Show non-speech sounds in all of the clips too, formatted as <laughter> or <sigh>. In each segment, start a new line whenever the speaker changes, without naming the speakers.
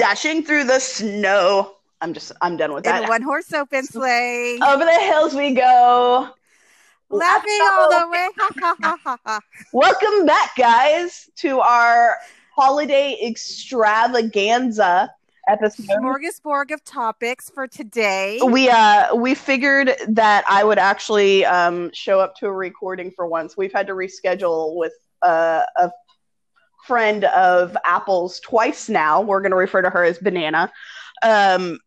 dashing through the snow. I'm just, I'm done with that.
a one horse open sleigh.
Over the hills we go.
Laughing all the way. Ha ha ha ha ha.
Welcome back, guys, to our holiday extravaganza episode.
Smorgasbord of topics for today.
We uh we figured that I would actually um show up to a recording for once. We've had to reschedule with uh, a friend of Apple's twice now. We're going to refer to her as Banana. Um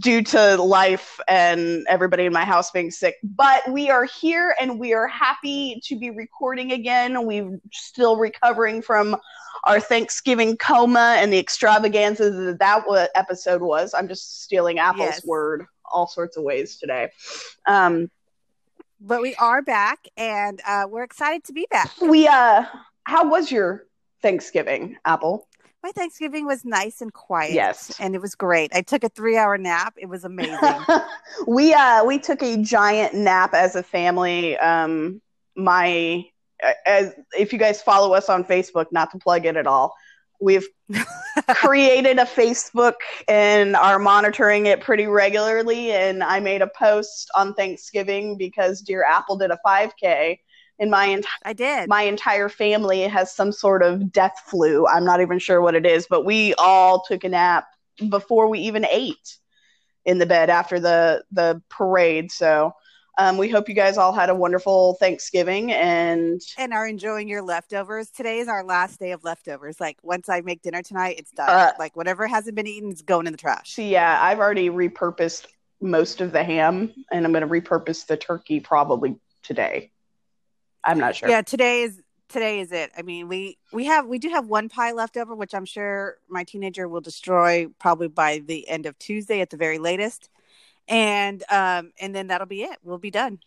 due to life and everybody in my house being sick. But we are here and we are happy to be recording again. We're still recovering from our Thanksgiving coma and the extravaganza that that episode was. I'm just stealing Apple's
Yes.
word all sorts of ways today. Um,
but we are back and uh, we're excited to be back.
we uh, how was your Thanksgiving, Apple?
My Thanksgiving was nice and quiet.
Yes.
And it was great. I took a three hour nap. It was amazing. <laughs>
we uh we took a giant nap as a family um my as if you guys follow us on facebook not to plug it at all we've <laughs> created a facebook and are monitoring it pretty regularly and i made a post on thanksgiving because dear apple did a 5k and my entire
I did.
my entire family has some sort of death flu. I'm not even sure what it is, but we all took a nap before we even ate in the bed after the the parade. So um, we hope you guys all had a wonderful Thanksgiving and
and are enjoying your leftovers. Today is our last day of leftovers. Like once I make dinner tonight, it's done.
Uh,
like whatever hasn't been eaten is going in the trash.
so yeah, I've already repurposed most of the ham and I'm going to repurpose the turkey probably today. I'm not sure.
Yeah, today is today is it. I mean, we we have we do have one pie left over, which I'm sure my teenager will destroy probably by the end of Tuesday at the very latest, and um and then that'll be it. We'll be done,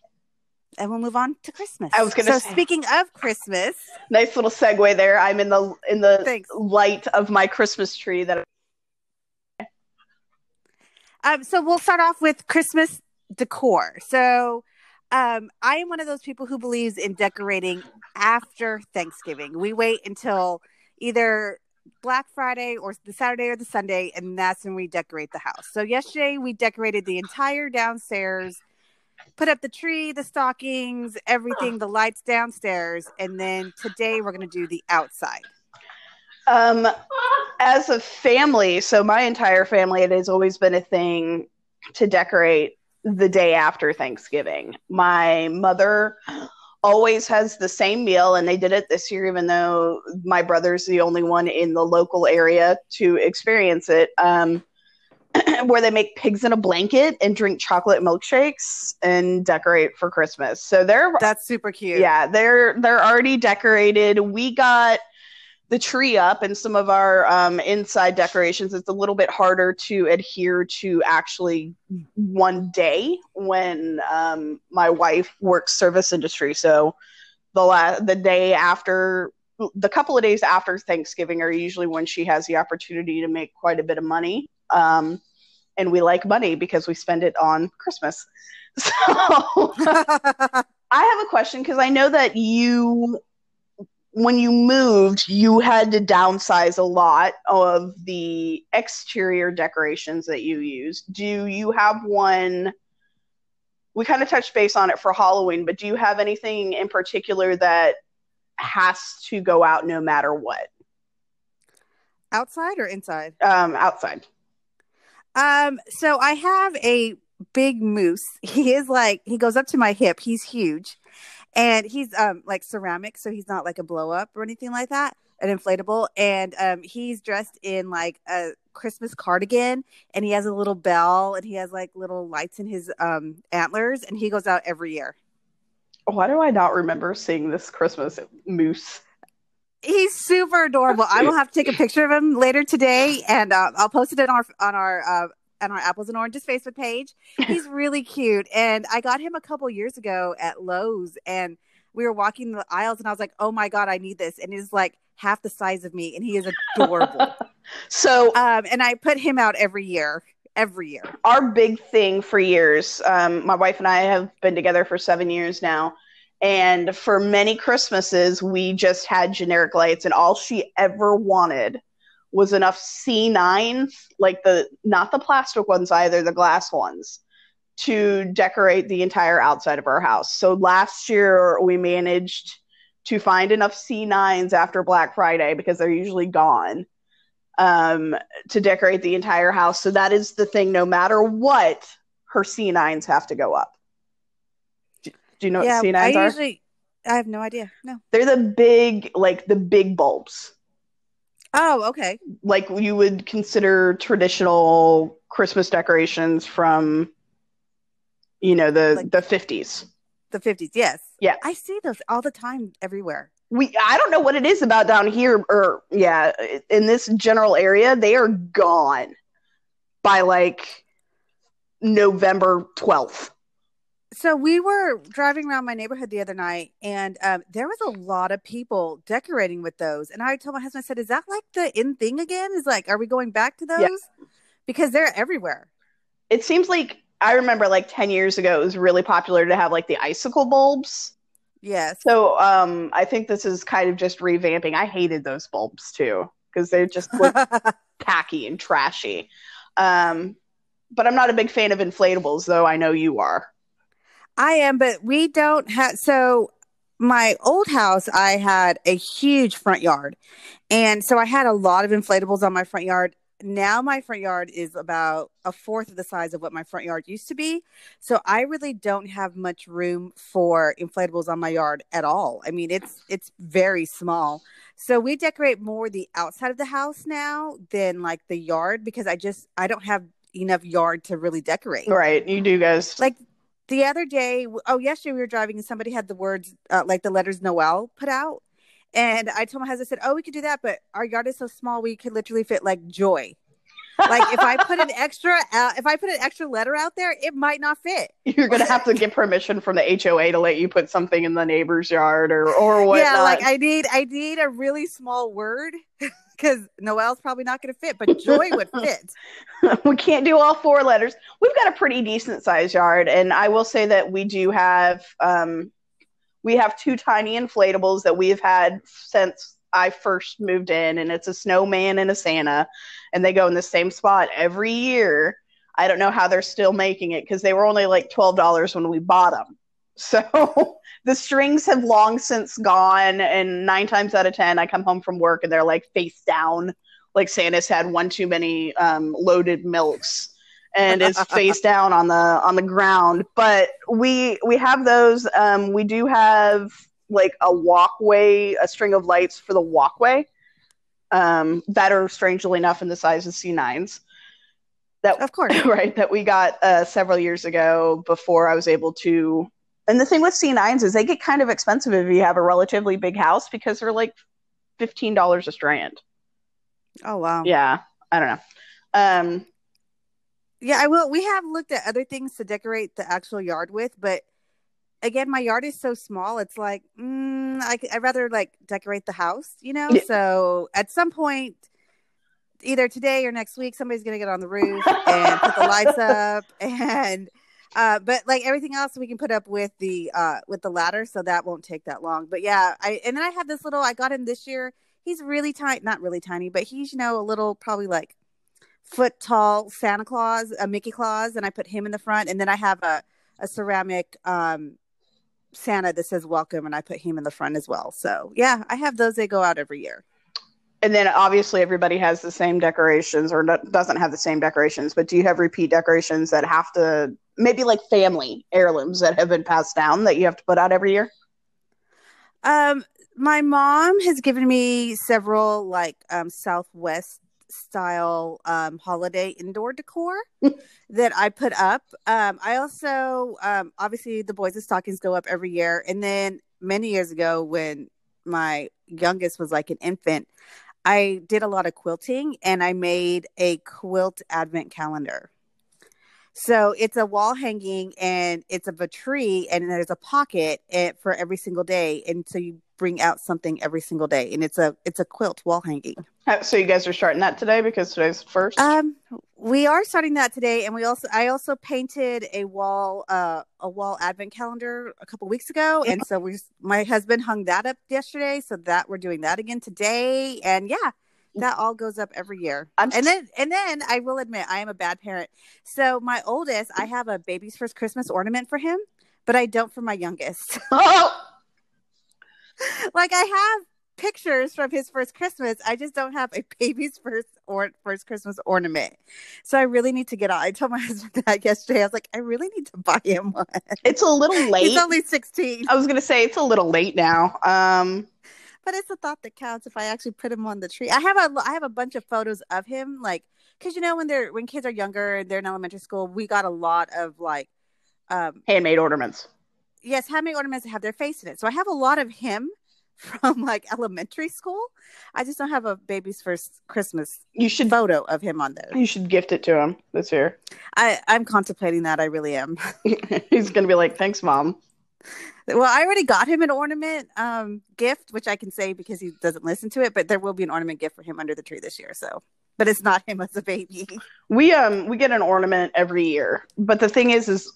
and we'll move on to Christmas.
I was gonna
So
say-
speaking of Christmas,
Nice little segue there. I'm in the in the
Thanks.
light of my Christmas tree that
Um, so we'll start off with Christmas decor. So um, I am one of those people who believes in decorating after Thanksgiving. We wait until either Black Friday or the Saturday or the Sunday, and that's when we decorate the house. So yesterday we decorated the entire downstairs, put up the tree, the stockings, everything, the lights downstairs, and then today we're going to do the outside.
Um, as a family, so my entire family, it has always been a thing to decorate the day after Thanksgiving. My mother always has the same meal, and they did it this year, even though my brother's the only one in the local area to experience it. Um, <clears throat> where they make pigs in a blanket and drink chocolate milkshakes and decorate for Christmas. So they're
That's super cute.
yeah, they're they're already decorated. We got the tree up and some of our um, inside decorations. It's a little bit harder to adhere to actually one day when um, my wife works service industry. So the la- the day after, the couple of days after Thanksgiving are usually when she has the opportunity to make quite a bit of money. Um, and we like money because we spend it on Christmas. <laughs> So <laughs> I have a question because I know that you, when you moved, you had to downsize a lot of the exterior decorations that you use. Do you have one? We kind of touched base on it for Halloween, but do you have anything in particular that has to go out no matter what?
outside or inside?
Um, outside.
Um, so I have a big moose. He is like he goes up to my hip. He's huge. And he's um like ceramic, so he's not like a blow up or anything like that, an inflatable. And um he's dressed in like a Christmas cardigan and he has a little bell and he has like little lights in his um antlers and he goes out every year.
Why do I not remember seeing this Christmas moose?
He's super adorable. I will have to take a picture of him later today, and uh, I'll post it on our on our uh, on our Apples and Oranges Facebook page. <laughs> He's really cute, and I got him a couple years ago at Lowe's, and we were walking the aisles, and I was like, "Oh my god, I need this!" And he's like half the size of me, and he is adorable. <laughs>
So
um, and I put him out every year, every year.
our big thing for years um, my wife and i have been together for seven years now and for many christmases we just had generic lights and all she ever wanted was enough C9s, like the not the plastic ones either, the glass ones, to decorate the entire outside of our house. So last year we managed to find enough C9s after Black Friday because they're usually gone um, to decorate the entire house. So that is the thing. No matter what, her C9s have to go up. Do, do you know
yeah,
what C9s
I
are?
usually I have no idea. No.
They're the big, like the big bulbs,
Oh, okay.
like you would consider traditional Christmas decorations from, you know, the
Like-
the fifties.
The 50s. Yes.
Yeah.
I see those all the time everywhere.
We I don't know what it is about down here, or yeah, in this general area, they are gone by like November twelfth.
So we were driving around my neighborhood the other night, and um, there was a lot of people decorating with those. And I told my husband, I said, "Is that like the in thing again? Is like, are we going back to those?
Yeah.
Because they're everywhere."
It seems like I remember like ten years ago, it was really popular to have like the icicle bulbs.
Yes.
So um, I think this is kind of just revamping. I hated those bulbs too because they just look <laughs> tacky and trashy. Um, but I'm not a big fan of inflatables, though I know you are.
I am, but we don't have. So my old house, I had a huge front yard, and so I had a lot of inflatables on my front yard. Now my front yard is about a fourth of the size of what my front yard used to be. So I really don't have much room for inflatables on my yard at all. I mean, it's it's very small. So we decorate more the outside of the house now than like the yard because I just I don't have enough yard to really decorate
Right, you do guys.
like the other day oh yesterday we were driving and somebody had the words uh, like the letters noel put out. And i told my husband I said oh we could do that but our yard is so small we could literally fit like joy. Like if i put an <laughs> extra uh, if i put an extra letter out there it might not fit.
You're gonna have to get permission from the HOA to let you put something in the neighbor's yard or or what.
yeah like i need i need a really small word <laughs> because noel's probably not going to fit but joy would <laughs> fit <laughs>
we can't do all four letters. We've got a pretty decent sized yard, and I will say that we do have um, we have two tiny inflatables that we have had since I first moved in, and it's a snowman and a Santa, and they go in the same spot every year. I don't know how they're still making it because they were only like twelve dollars when we bought them. So <laughs> the strings have long since gone, and nine times out of ten, I come home from work and they're like face down like Santa's had one too many um, loaded milks and is <laughs> face down on the on the ground. But we we have those. Um, we do have like a walkway, a string of lights for the walkway um, that are strangely enough in the size of C9s. That
of course <laughs>
right that we got uh, several years ago before I was able to. And the thing with C9s is they get kind of expensive if you have a relatively big house because they're like fifteen dollars a strand.
oh wow
Yeah, I don't know. Um,
Yeah, I will. We have looked at other things to decorate the actual yard with, but again, my yard is so small. It's like mm, I, would rather like decorate the house, you know.
Yeah.
So at some point, either today or next week, somebody's gonna get on the roof <laughs> and put the lights up, and uh, but like everything else, we can put up with the uh with the ladder, so that won't take that long. But yeah, I and then I have this little. I got him this year. He's really tiny, not really tiny, but he's you know a little, probably like foot tall Santa Claus, a Mickey Claus, and I put him in the front, and then I have a a ceramic um Santa that says welcome, and I put him in the front as well. So yeah, I have those. They go out every year.
and then obviously everybody has the same decorations or doesn't have the same decorations. But do you have repeat decorations that have to maybe like family heirlooms that have been passed down that you have to put out every year?
Um, my mom has given me several like um Southwest style um holiday indoor decor <laughs> that I put up. Um, I also um obviously the boys' stockings go up every year, and then many years ago when my youngest was like an infant, I did a lot of quilting and I made a quilt advent calendar. So it's a wall hanging and it's of a tree and there's a pocket eh, for every single day. And so you bring out something every single day and it's a it's a quilt wall hanging.
So you guys are starting that today because today's first.
Um we are starting that today and we also I also painted a wall uh a wall advent calendar a couple weeks ago and so we my husband hung that up yesterday so that we're doing that again today and yeah that all goes up every year.
I'm
and then and then I will admit I am a bad parent. So my oldest, I have a baby's first Christmas ornament for him, but I don't for my youngest. <laughs>
Oh,
like I have pictures from his first Christmas. I just don't have a <laughs> baby's first or first Christmas ornament. So I really need to get on. I told my <laughs> husband that yesterday. I was like, I really need to buy him one.
it's a little late.
He's only 16.
I was gonna say it's a little late now. Um,
But it's a thought that counts if I actually put him on the tree. I have a I have a bunch of photos of him, like because you know when they're when kids are younger and they're in elementary school, we got a lot of like um
handmade ornaments.
yes, handmade ornaments that have their face in it. So I have a lot of him <laughs> from like elementary school. I just don't have a baby's first Christmas
You should
photo of him on there.
you should gift it to him this year.
I I'm contemplating that. I really am. <laughs> <laughs>
He's gonna be like, "Thanks, mom."
Well, I already got him an ornament um gift, which I can say because he doesn't listen to it. But there will be an ornament gift for him under the tree this year. So, but it's not him as a baby.
We um we get an ornament every year, but the thing is, is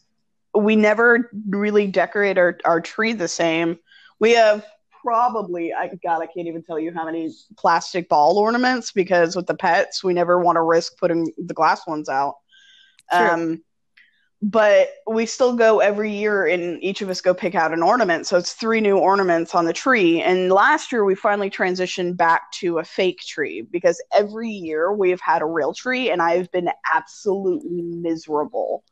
we never really decorate our our tree the same. We have probably I God I can't even tell you how many plastic ball ornaments because with the pets we never want to risk putting the glass ones out.
True.
Um, but we still go every year and each of us go pick out an ornament. So it's three new ornaments on the tree. And last year we finally transitioned back to a fake tree because every year we've had a real tree and I've been absolutely miserable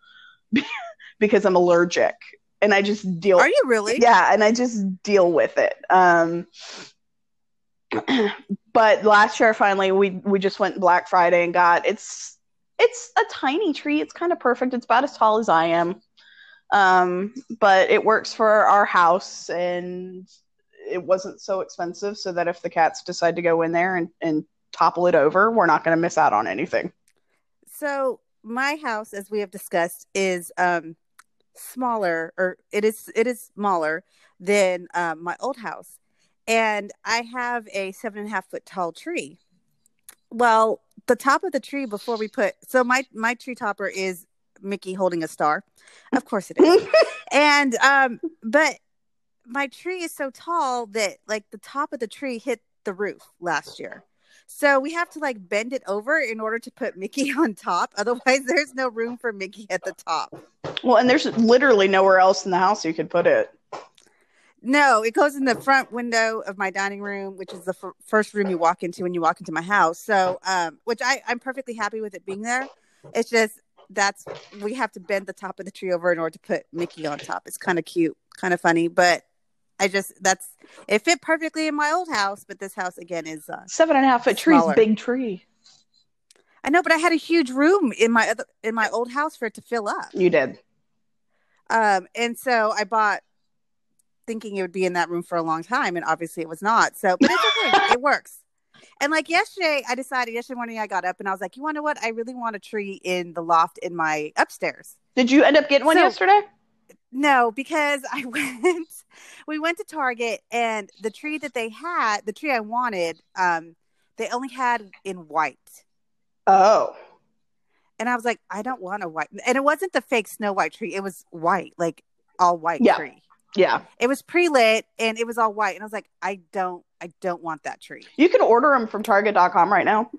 <laughs> because I'm allergic and I just deal
Are you really?
yeah, and I just deal with it. Um, <clears throat> but last year, finally, we we just went Black Friday and got it's it's a tiny tree. It's kind of perfect. It's about as tall as I am, um, but it works for our house, and it wasn't so expensive. So that if the cats decide to go in there and and topple it over, we're not going to miss out on anything.
So my house, as we have discussed, is um smaller, or it is it is smaller than um, my old house, and I have a seven and a half foot tall tree. Well, the top of the tree before we put so my my tree topper is Mickey holding a star, of course it is, <laughs> and um, but my tree is so tall that like the top of the tree hit the roof last year. So we have to like bend it over in order to put Mickey <laughs> on top. Otherwise, there's no room for Mickey at the top.
Well, and there's literally nowhere else in the house you could put it.
No, it goes in the front window of my dining room, which is the f- first room you walk into when you walk into my house. So, um, which I, I'm perfectly happy with it being there. It's just that's we have to bend the top of the tree over in order to put Mickey on top. It's kind of cute, kind of funny, but I just that's it fit perfectly in my old house. But this house again is uh,
Seven and a half foot tree big tree.
I know, but I had a huge room in my other in my old house for it to fill up.
You did.
Um, and so I bought thinking it would be in that room for a long time, and obviously it was not. So, but it's okay, <laughs> it works. And like yesterday, I decided yesterday morning I got up and I was like, you want to what? I really want a tree in the loft in my upstairs.
Did you end up getting one
So-
yesterday?
No, because <laughs> I went, we went to Target and the tree that they had, the tree I wanted, um, they only had in white.
Oh.
And I was like, I don't want a white. And it wasn't the fake Snow White tree. It was white, like all white
Yeah.
tree.
Yeah.
It was pre-lit and it was all white. And I was like, I don't, I don't want that tree.
You can order them from Target.com right now.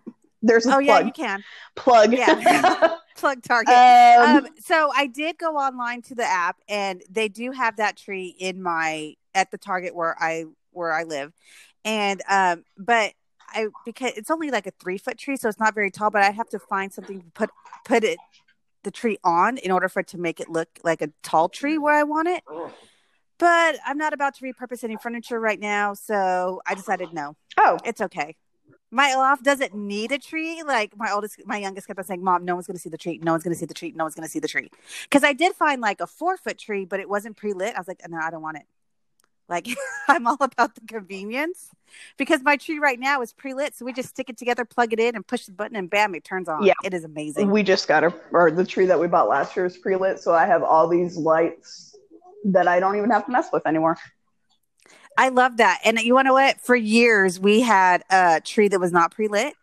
There's a
Oh yeah, you can
plug.
Yeah. <laughs> plug Target.
um,
um, so I did go online to the app, and they do have that tree in my at the Target where I where I live, and um, but I because it's only like a three foot tree, so it's not very tall. But I have to find something to put put it the tree on in order for it to make it look like a tall tree where I want it. But I'm not about to repurpose any furniture right now, so I decided no,
oh,
it's okay. My loft doesn't need a tree. Like my oldest, my youngest kept on saying, "Mom, no one's going to see the tree. No one's going to see the tree. No one's going to see the tree." Because I did find like a four foot tree, but it wasn't pre lit. I was like, "No, I don't want it." Like <laughs> I'm all about the convenience because my tree right now is pre lit, so we just stick it together, plug it in, and push the button, and bam, it turns on.
Yeah.
it is amazing.
we just got a or the tree that we bought last year is pre lit, so I have all these lights that I don't even have to mess with anymore.
I love that. And you want to what? For years, we had a tree that was not pre lit,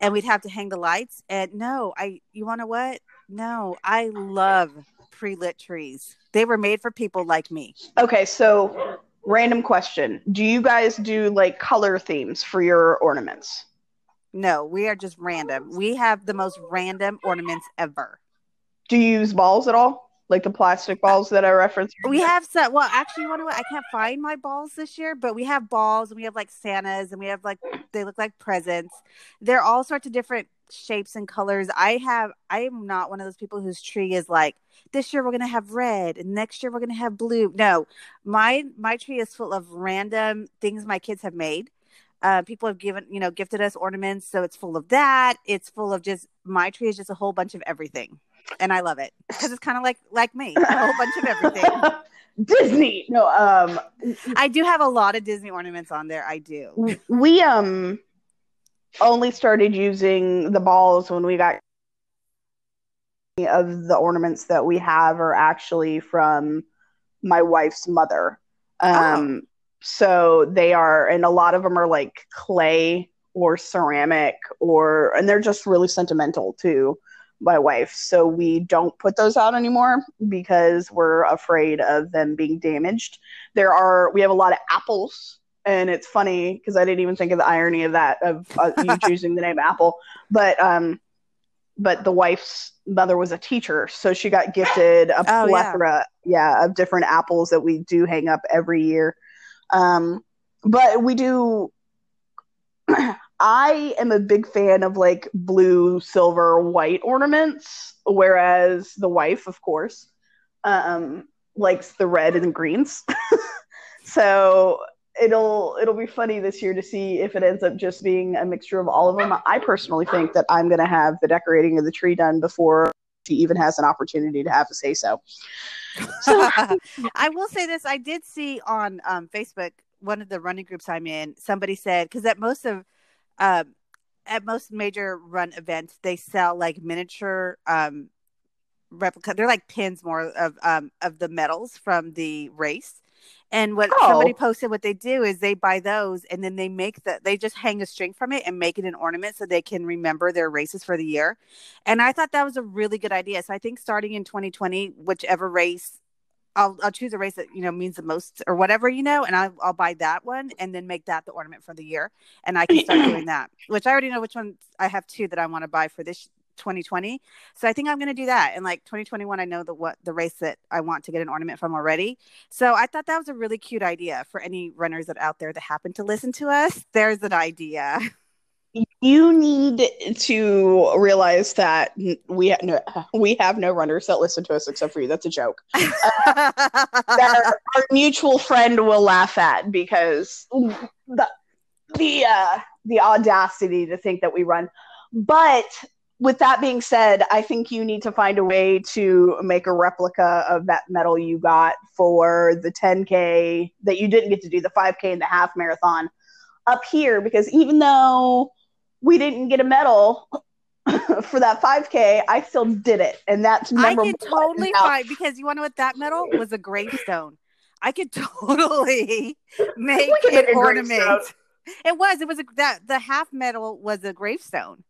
and we'd have to hang the lights. And no, I. You want to what? No, I love pre lit trees. They were made for people like me.
Okay, so random question: Do you guys do like color themes for your ornaments?
No, we are just random. We have the most random ornaments ever.
Do you use balls at all? Like the plastic balls that I referenced?
We have some. Well, actually, you know what? I can't find my balls this year, but we have balls and we have like Santas and we have like they look like presents. They're all sorts of different shapes and colors. I have. I am not one of those people whose tree is like this year we're gonna have red and next year we're gonna have blue. No, my my tree is full of random things my kids have made. Uh, people have given, you know, gifted us ornaments, so it's full of that. It's full of just my tree is just a whole bunch of everything and I love it because it's kind of like like me, a whole bunch of everything. <laughs>
Disney. No, um,
I do have a lot of Disney ornaments on there. I do.
We um only started using the balls when we got of the ornaments that we have are actually from my wife's mother. Um, oh. so they are, and a lot of them are like clay or ceramic, or and they're just really sentimental too my wife. So we don't put those out anymore because we're afraid of them being damaged. There are we have a lot of apples and it's funny because I didn't even think of the irony of that of uh, you <laughs> choosing the name Apple, but um but the wife's mother was a teacher, so she got gifted a oh, plethora yeah. yeah of different apples that we do hang up every year. Um but we do <clears throat> I am a big fan of like blue, silver, white ornaments, whereas the wife, of course, um, likes the red and greens. <laughs> so it'll it'll be funny this year to see if it ends up just being a mixture of all of them. I personally think that I'm going to have the decorating of the tree done before she even has an opportunity to have a say so. <laughs>
I will say this: I did see on um, Facebook one of the running groups I'm in. Somebody said because at most of um, at most major run events, they sell like miniature um, replica. They're like pins more of um, of the medals from the race. And what oh. somebody posted, what they do is they buy those and then they make the they just hang a string from it and make it an ornament so they can remember their races for the year. And I thought that was a really good idea. So I think starting in 2020, whichever race I'll I'll choose a race that you know means the most or whatever you know, and I'll I'll buy that one and then make that the ornament for the year, and I can start doing <clears throat> that. Which I already know which one I have two that I want to buy for this 2020. So I think I'm going to do that. And like 2021, I know the what the race that I want to get an ornament from already. So I thought that was a really cute idea for any runners that out there that happen to listen to us. There's an idea. <laughs>
you need to realize that we ha- no, <sighs> we have no runners that listen to us except for you. That's a joke. Uh, <laughs> that our, our, mutual friend will laugh at because the the uh, the audacity to think that we run. But with that being said, I think you need to find a way to make a replica of that medal you got for the 10K that you didn't get to do, the 5K and the half marathon up here because even though we didn't get a medal <laughs> for that 5K, I still did it, and that's memorable.
I could totally find because you want to know what that medal was a gravestone. I could <laughs> totally make an ornament. It was. It was a, that the half medal was a gravestone.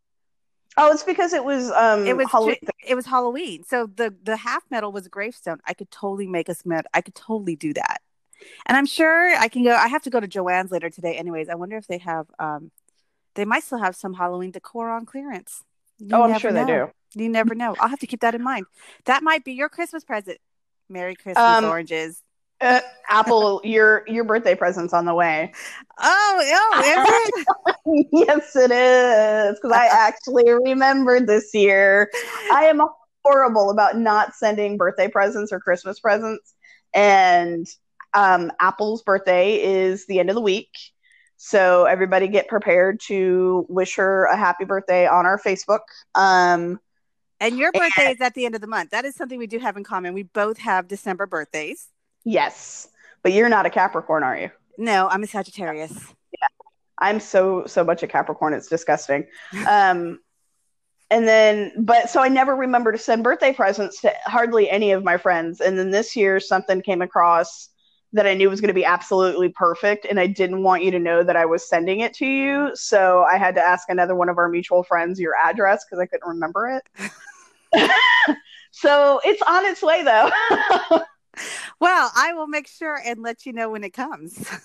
Oh, it's because it was um
it was Halloween. it was Halloween. So the the half medal was a gravestone. I could totally make a med. I could totally do that. And I'm sure I can go I have to go to Joann's later today anyways. I wonder if they have um they might still have some Halloween decor on clearance.
You oh, I'm sure know. they do.
You never know. I'll have to keep that in mind. That might be your Christmas present. Merry Christmas, um, oranges.
Uh, Apple, your your birthday present's on the way.
Oh, oh,
it? <laughs> yes, it is. Because I actually remembered this year. I am horrible about not sending birthday presents or Christmas presents, and um, Apple's birthday is the end of the week. So everybody get prepared to wish her a happy birthday on our Facebook. Um,
and your birthday and, is at the end of the month. That is something we do have in common. We both have December birthdays.
Yes, but you're not a Capricorn, are you?
No, I'm a Sagittarius.
Yeah, I'm so so much a Capricorn. It's disgusting. um, and then, but so I never remember to send birthday presents to hardly any of my friends. And then this year, something came across that I knew was going to be absolutely perfect, and I didn't want you to know that I was sending it to you. So I had to ask another one of our mutual friends your address because I couldn't remember it. <laughs> so it's on its way, though. <laughs>
well, I will make sure and let you know when it comes. <laughs>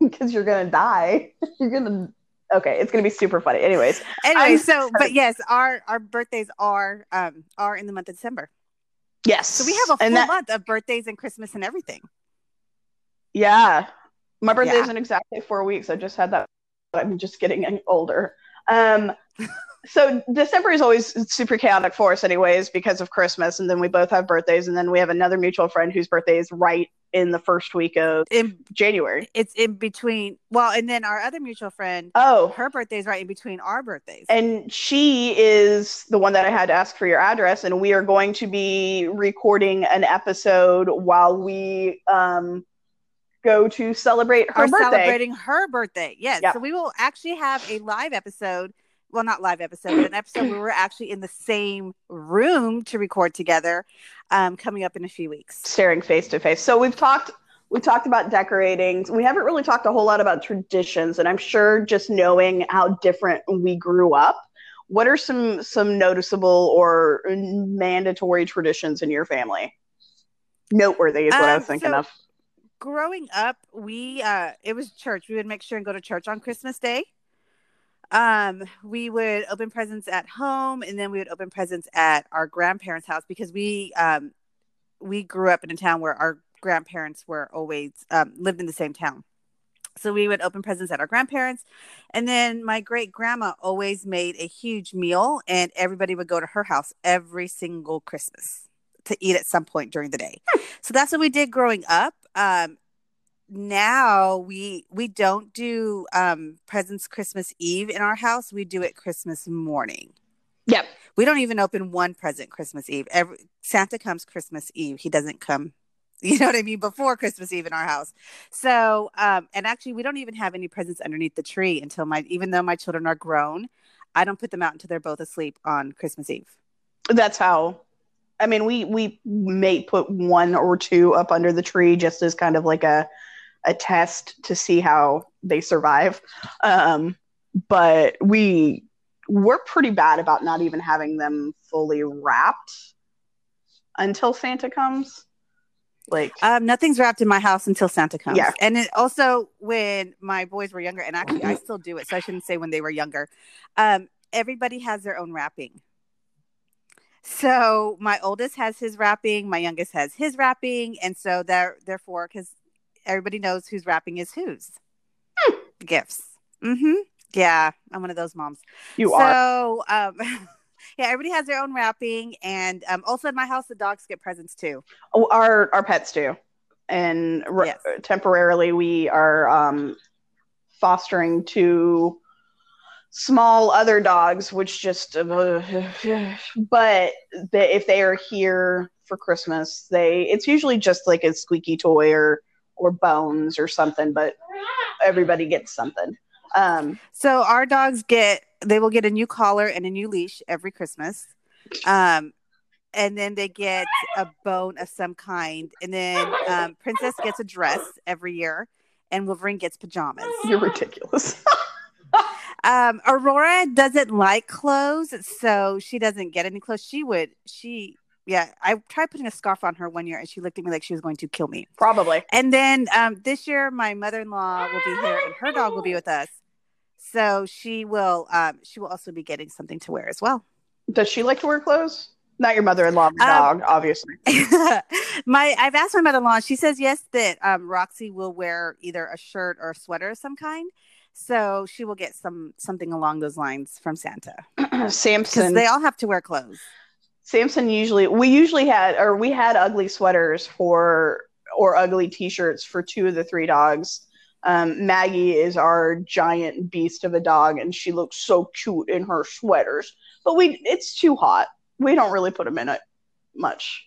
Because you're going to die. You're going to Okay, it's gonna be super funny. Anyways,
Anyway,
I'm
so but yes, our our birthdays are um are in the month of December.
yes.
So we have a full
that,
month of birthdays and Christmas and everything.
Yeah, my birthday
Yeah.
is in exactly four weeks. I just had that. I'm just getting older. Um, <laughs> so December is always super chaotic for us, anyways, because of Christmas, and then we both have birthdays, and then we have another mutual friend whose birthday is right in the first week of
In
January.
it's in between well, and then our other mutual friend,
Oh,
her birthday is right in between our birthdays.
and she is the one that I had to ask for your address, and we are going to be recording an episode while we um, go to celebrate her
are
birthday.
celebrating her birthday. Yes. So we will actually have a live episode. Well, not live episode, but an episode where we're actually in the same room to record together um, coming up in a few weeks.
staring face to face. So we've talked we talked about decorating. We haven't really talked a whole lot about traditions, and I'm sure just knowing how different we grew up, what are some some noticeable or mandatory traditions in your family? Noteworthy is what I was
Um,
thinking
so-
of.
Growing up, we uh, it was church. We would make sure and go to church on Christmas Day. Um, we would open presents at home, and then we would open presents at our grandparents' house because we um, we grew up in a town where our grandparents were always um, lived in the same town. So we would open presents at our grandparents, and then my great grandma always made a huge meal, and everybody would go to her house every single Christmas to eat at some point during the day. so that's what we did growing up. Um, now we we don't do um, presents Christmas Eve in our house. We do it Christmas morning.
Yep.
We don't even open one present Christmas Eve. Every Santa comes Christmas Eve. He doesn't come, <laughs> you know what I mean, before Christmas Eve in our house. So, um, and actually, we don't even have any presents underneath the tree until my, even though my children are grown, I don't put them out until they're both asleep on Christmas Eve.
That's how. I mean, we we may put one or two up under the tree just as kind of like a a test to see how they survive. Um, but we we're pretty bad about not even having them fully wrapped until Santa comes. Like,
Um, nothing's wrapped in my house until Santa comes.
Yeah.
And it also when my boys were younger, and actually I still do it, so I shouldn't say when they were younger. Um, everybody has their own wrapping. So my oldest has his wrapping, my youngest has his wrapping, and so there therefore because everybody knows whose wrapping is whose gifts. Mm-hmm. Yeah, I'm one of those moms
you are.
so um <laughs> yeah everybody has their own wrapping and um also in my house the dogs get presents too
Oh, our our pets do, and re-
Yes.
temporarily we are um, fostering two small other dogs, which just. Uh, <sighs> but they, if they are here for Christmas, they it's usually just like a squeaky toy or or bones or something. But everybody gets something. Um,
so our dogs get they will get a new collar and a new leash every christmas um and then they get a bone of some kind and then um, princess gets a dress every year and wolverine gets pajamas
you're ridiculous. <laughs>
um aurora doesn't like clothes so she doesn't get any clothes she would she yeah i tried putting a scarf on her one year and she looked at me like she was going to kill me
Probably.
And then um, this year, my mother-in-law will be here, and her dog will be with us. So she will, um, she will also be getting something to wear as well.
Does she like to wear clothes? Not your mother-in-law,
Um,
dog, obviously. <laughs>
my, I've asked my mother-in-law. She says yes that um, Roxy will wear either a shirt or a sweater of some kind. So she will get some something along those lines from Santa <clears throat>
Samson.
they all have to wear clothes.
Samson usually we usually had or we had ugly sweaters for or ugly t-shirts for two of the three dogs. Um, Maggie is our giant beast of a dog, and she looks so cute in her sweaters. But we, it's too hot. We don't really put them in it much.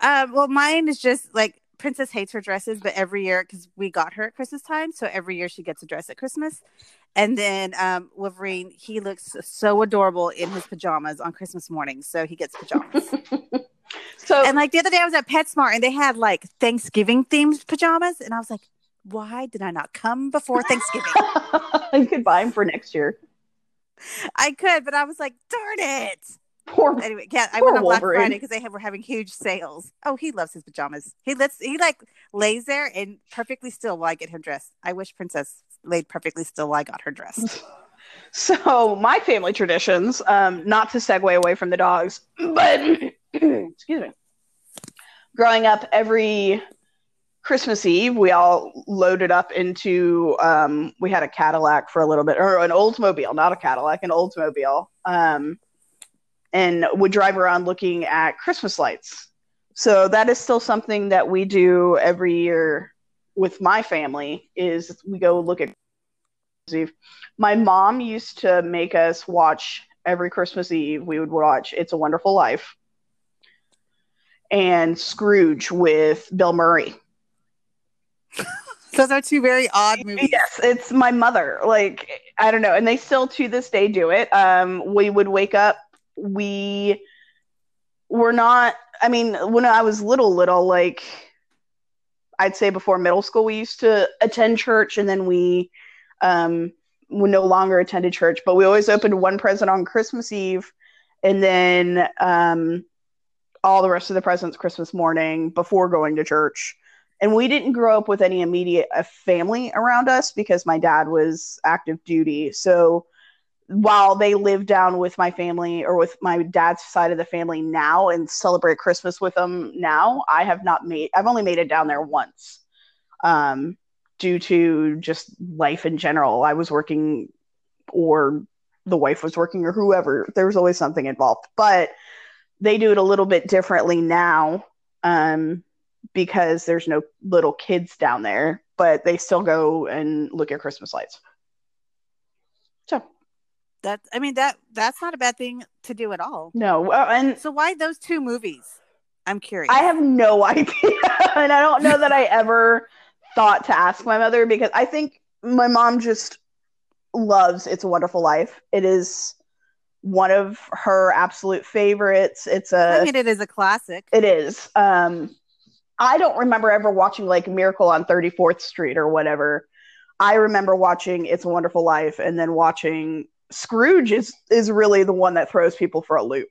Um, well, mine is just like Princess hates her dresses, but every year because we got her at Christmas time, so every year she gets a dress at Christmas. And then um, Wolverine, he looks so adorable in his pajamas on Christmas morning, so he gets pajamas. <laughs>
So
and like the other day, I was at PetSmart and they had like Thanksgiving themed pajamas, and I was like, why did I not come before Thanksgiving? <laughs>
you could buy them for next year.
I could, but I was like, darn it.
Poor
Anyway, yeah, I went on Black
Wolverine.
Friday because they have, were having huge sales. Oh, he loves his pajamas. He lets he like lays there and perfectly still while I get him dressed. I wish Princess laid perfectly still while I got her dressed. <laughs>
So my family traditions, um, not to segue away from the dogs, but <clears throat> excuse me. Growing up, every Christmas Eve, we all loaded up into. Um, we had a Cadillac for a little bit, or an Oldsmobile, not a Cadillac, an Oldsmobile, um, and would drive around looking at Christmas lights. So that is still something that we do every year with my family. Is we go look at Christmas Eve. My mom used to make us watch every Christmas Eve. We would watch It's a Wonderful Life and Scrooge with Bill Murray. <laughs>
Those are two very odd movies.
Yes, it's my mother. Like I don't know, and they still to this day do it. Um, we would wake up. We were not. I mean, when I was little, little like I'd say before middle school, we used to attend church, and then we um, we no longer attended church. But we always opened one present on Christmas Eve, and then um, all the rest of the presents Christmas morning before going to church. And we didn't grow up with any immediate uh, family around us because my dad was active duty. So while they live down with my family or with my dad's side of the family now and celebrate Christmas with them now, I have not made, I've only made it down there once um, due to just life in general. I was working or the wife was working or whoever. There was always something involved. But they do it a little bit differently now um, because there's no little kids down there, but they still go and look at Christmas lights.
That I mean that that's not a bad thing to do at all.
no, and
So why those two movies? I'm curious.
I have no <laughs> idea, and I don't know that I ever thought to ask my mother because I think my mom just loves "It's a Wonderful Life." It is one of her absolute favorites. It's a
I mean, it is a classic.
It is. Um, I don't remember ever watching like Miracle on 34th Street or whatever. I remember watching It's a Wonderful Life and then watching Scrooge is is really the one that throws people for a loop.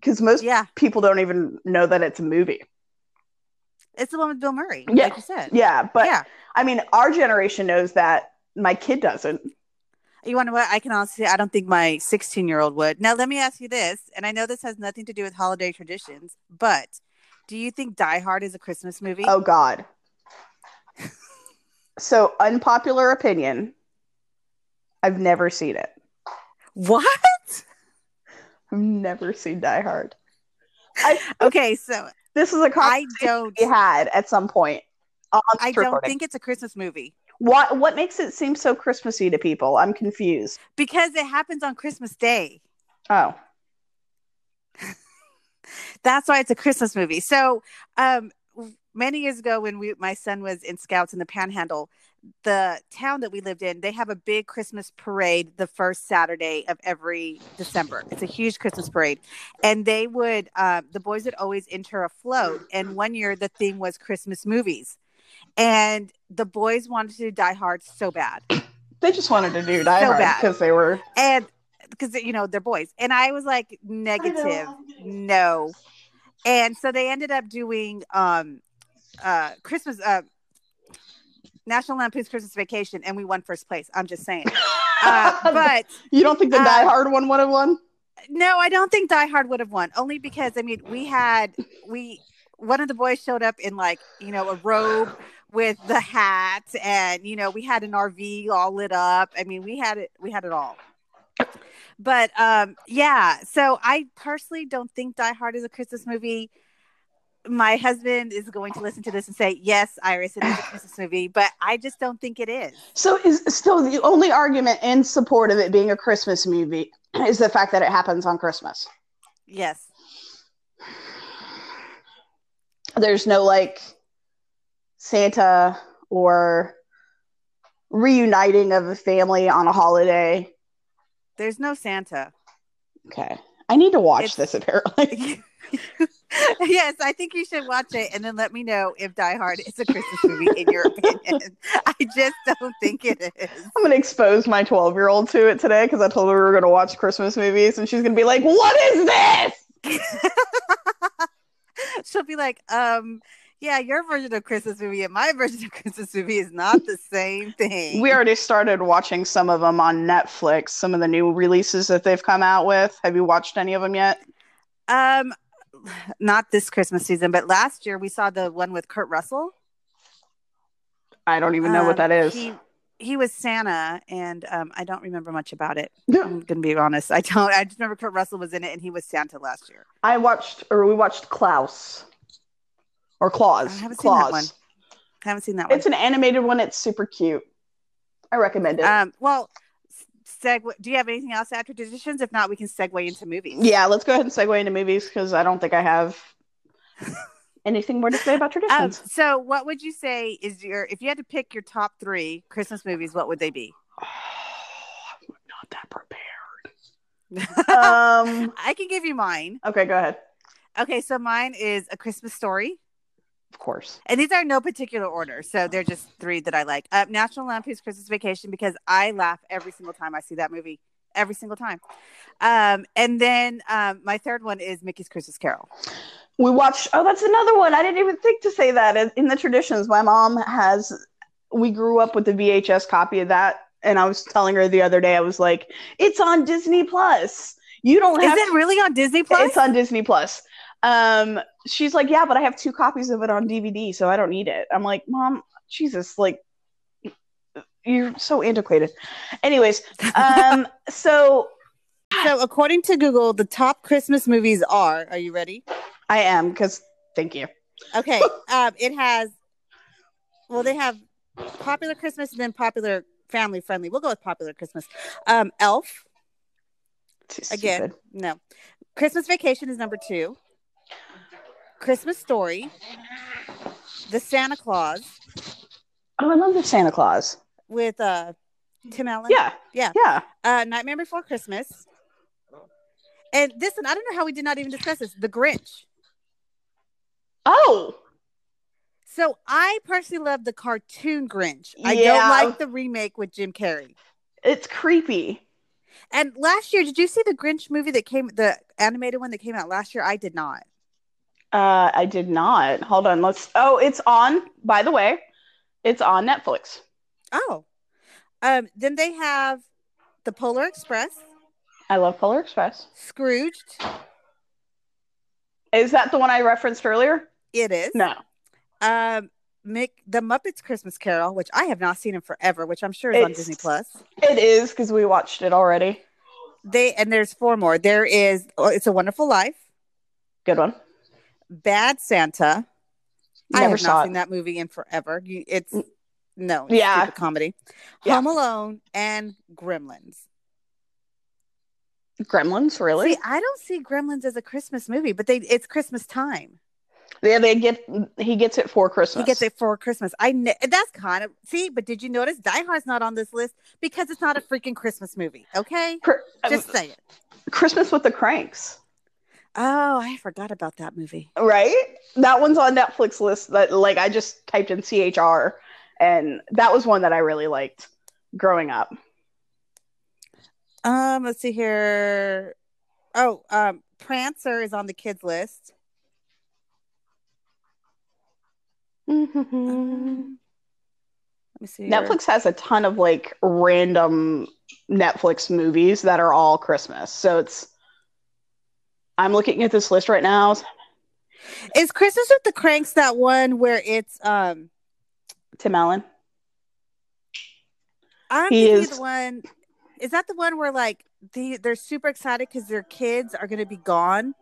Because most
Yeah,
people don't even know that it's a movie.
it's the one with Bill Murray,
Yeah.
like you said.
Yeah, but
yeah.
I mean, our generation knows that. My kid doesn't.
You want to what? I can honestly, say I don't think my 16 year old would. Now, let me ask you this, and I know this has nothing to do with holiday traditions, but do you think Die Hard is a Christmas movie?
Oh God. <laughs> so unpopular opinion. I've never seen it.
What?
I've never seen Die Hard. I, <laughs>
Okay, so
this is a
I
conversation
don't.
we had at some point.
I don't
recording.
think it's a Christmas movie
what what makes it seem so Christmassy to people. I'm confused.
because it happens on Christmas Day.
Oh, <laughs>
That's why it's a Christmas movie. So, um, many years ago, when we my son was in Scouts in the Panhandle, the town that we lived in, they have a big Christmas parade the first Saturday of every December. It's a huge Christmas parade, and they would um, the boys would always enter a float. And one year, the theme was Christmas movies, and the boys wanted to do Die Hard so bad.
they just wanted to do Die
So
Hard because they were.
and because you know they're boys and i was like negative no and so they ended up doing um uh christmas uh national lampoon's christmas vacation and we won first place. I'm just saying. <laughs> Uh, but
you don't think the
uh,
Die Hard one would have won?
no i don't think die hard would have won only because i mean we had we one of the boys showed up in like you know a robe with the hat and you know we had an rv all lit up. I mean we had it we had it all. But um yeah so i personally don't think die hard is a christmas movie my husband is going to listen to this and say yes iris it is a christmas <sighs> movie but i just don't think it is
So is still the only argument in support of it being a Christmas movie <clears throat> is the fact that it happens on Christmas.
yes
There's no like Santa or reuniting of a family on a holiday.
there's no santa
Okay. I need to watch
It's-
this apparently. <laughs> <laughs>
yes, I think you should watch it and then let me know if Die Hard is a Christmas movie in your <laughs> opinion. I just don't think it is.
I'm gonna expose my 12 year old to it today because I told her we were gonna watch Christmas movies, and she's gonna be like, "What is this?" <laughs>
She'll be like, um, Yeah, your version of Christmas movie and my version of Christmas movie is not the same thing.
We already started watching some of them on Netflix. Some of the new releases that they've come out with. Have you watched any of them yet?
um not this Christmas season, but last year we saw the one with Kurt Russell.
I don't even know what
Um,
that is.
He he was Santa, and um, I don't remember much about it.
Yeah.
I'm gonna be honest. I don't. I just remember Kurt Russell was in it, and he was Santa last year.
I watched, or we watched Klaus, or Claus.
I haven't seen that one. I haven't seen that one.
It's an animated one. It's super cute. I recommend it.
Um, well, segue. Do you have anything else after traditions? If not, we can segue into movies.
yeah, let's go ahead and segue into movies because I don't think I have <laughs> anything more to say about
Um,
traditions.
so, what would you say is your if you had to pick your top three Christmas movies? What would they be? <sighs>
I'm not that prepared. <laughs> Um.
I can give you mine.
Okay, go ahead.
Okay, so mine is A Christmas Story.
Of course.
And these are no particular order. So they're just three that I like. Uh, National Lampoon's Christmas Vacation because I laugh every single time I see that movie. Every single time. Um, and then um, my third one is Mickey's Christmas Carol.
We watched. Oh, that's another one. I didn't even think to say that in- the traditions. My mom has. We grew up with the VHS copy of that, and I was telling her the other day. I was like, "It's on Disney Plus. You don't
Is
have.
it really on Disney Plus?
It's on Disney Plus." Um, she's like, "Yeah, but I have two copies of it on DVD, so I don't need it." I'm like, "Mom, Jesus, like." You're so antiquated. Anyways, um, <laughs> so
so according to Google, the top Christmas movies are. Are you ready?
I am because thank you.
Okay. <laughs> um, it has. Well, they have popular Christmas and then popular family friendly. We'll go with popular Christmas. Um, Elf. Again, no. Christmas Vacation is number two. Christmas Story. The Santa Claus
Oh, I love the Santa Claus.
with uh Tim Allen.
Yeah,
Yeah.
yeah.
Uh, Nightmare Before Christmas. And this one, I don't know how we did not even discuss this. The Grinch.
Oh,
So I personally love the cartoon Grinch. I don't like the remake with Jim Carrey.
it's creepy.
And last year, did you see the Grinch movie that came, the animated one that came out last year? I did not.
Uh, I did not. Hold on. Let's. Oh, it's on. By the way, it's on Netflix.
Oh. Um, then they have the Polar Express,
I love Polar Express.
Scrooged.
Is that the one I referenced earlier?
It is.
No.
Um, Mick, the Muppets Christmas Carol, which I have not seen in forever, which I'm sure is on Disney Plus.
It is because we watched it already.
They and there's four more. There is oh, It's a Wonderful Life,
Good one.
Bad Santa. I
Never
have
saw
not
it.
seen that movie in forever. You, it's mm. no,
Yeah.
comedy.
Yeah.
Home Alone and Gremlins.
Gremlins, really?
See, I don't see Gremlins as a Christmas movie, but they it's Christmas time.
yeah, they get. He gets it for Christmas.
He gets it for Christmas. I kn- that's kind of see, but did you notice Die Hard's not on this list because it's not a freaking Christmas movie? Okay,
Cr-
just say it.
Christmas with the Cranks,
Oh, I forgot about that movie.
right? That one's on Netflix list. That like I just typed in CHR, and that was one that I really liked growing up.
Um, let's see here. Oh, um, Prancer is on the kids list. Let me see. here.
Netflix has a ton of like random Netflix movies that are all Christmas. So it's I'm looking at this list right now.
is Christmas with the Cranks that one where it's um
Tim Allen.
I'm
He is-
the one. Is that the one where like they they're super excited because their kids are going to be gone,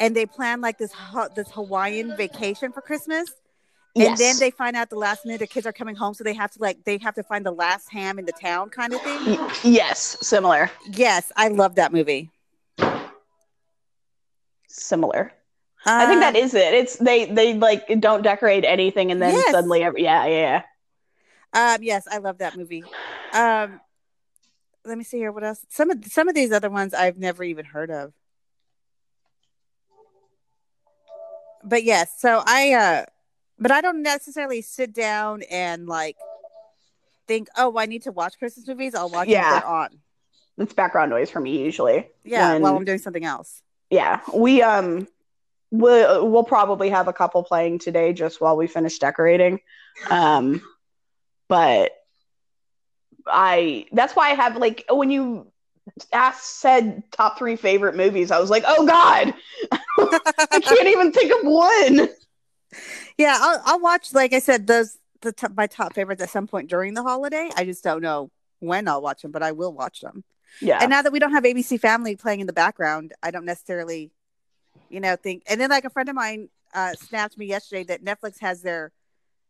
and they plan like this ha- this Hawaiian vacation for Christmas, and
Yes.
then they find out the last minute the kids are coming home, so they have to like they have to find the last ham in the town kind of thing.
Yes, similar.
yes, I love that movie.
Similar. I think that
Um,
it. It's they they like don't decorate anything and then
Yes.
suddenly every yeah, yeah, yeah.
Um, yes, I love that movie. Um, let me see here. What else? Some of some of these other ones I've never even heard of. But yes, so I uh but I don't necessarily sit down and like think, oh, I need to watch Christmas movies. I'll watch
Yeah.
them on.
It's background noise for me usually.
Yeah,
When-
while I'm doing something else.
Yeah we um we'll, we'll probably have a couple playing today just while we finish decorating. Um, but I that's why I have like when you asked said top three favorite movies, I was like, oh god, I can't even think of one.
Yeah, I'll, I'll watch. Like I said, those the t- my top favorites at some point during the holiday. I just don't know when I'll watch them, but I will watch them.
Yeah.
And now that we don't have ABC Family playing in the background, I don't necessarily, you know, think. And then like a friend of mine uh, snapped me yesterday that Netflix has their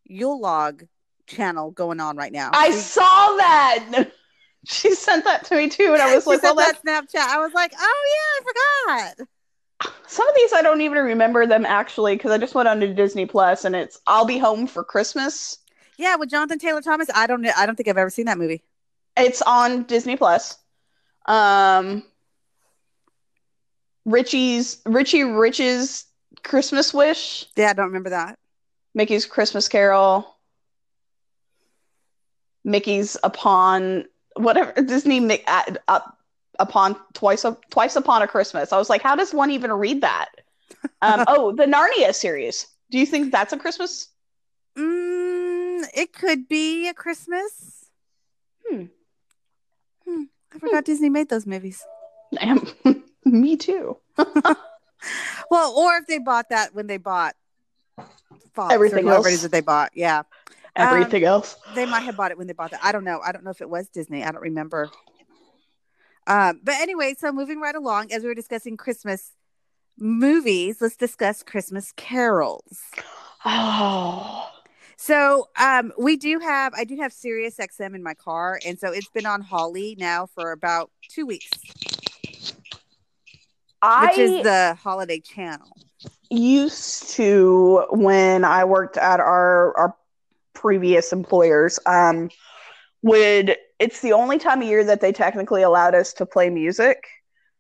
Yule log channel going on right now.
I
She-
saw that. <laughs> She sent that to me too, and I <laughs> was
she
like,
sent
well,
that Snapchat. I was like, oh yeah, I forgot.
some of these I don't even remember them actually because I just went on to Disney Plus and it's I'll be home for Christmas.
Yeah, with Jonathan Taylor Thomas. I don't. I don't think I've ever seen that movie.
It's on Disney Plus. Um, Richie's Richie Rich's Christmas Wish,
Yeah, I don't remember that.
Mickey's Christmas Carol, Mickey's Upon whatever Disney Mi- uh, up upon twice a, twice upon a Christmas. I was like, how does one even read that? Um, <laughs> oh, the Narnia series. Do you think that's a Christmas?
Mm, it could be a Christmas.
Hmm.
I forgot Disney made those movies. <laughs>
Me too. <laughs>
Well, or if they bought that when they bought Fox
Everything else.
that they bought. Yeah,
Everything else.
they might have bought it when they bought that. I don't know. I don't know if it was Disney. I don't remember. Um, but anyway, so moving right along, as we were discussing Christmas movies, let's discuss Christmas carols.
Oh.
So um, we do have, I do have Sirius XM in my car, and so it's been on Holly now for about two weeks,
I
which is the holiday channel.
used to when I worked at our our previous employers um would it's the only time of year that they technically allowed us to play music.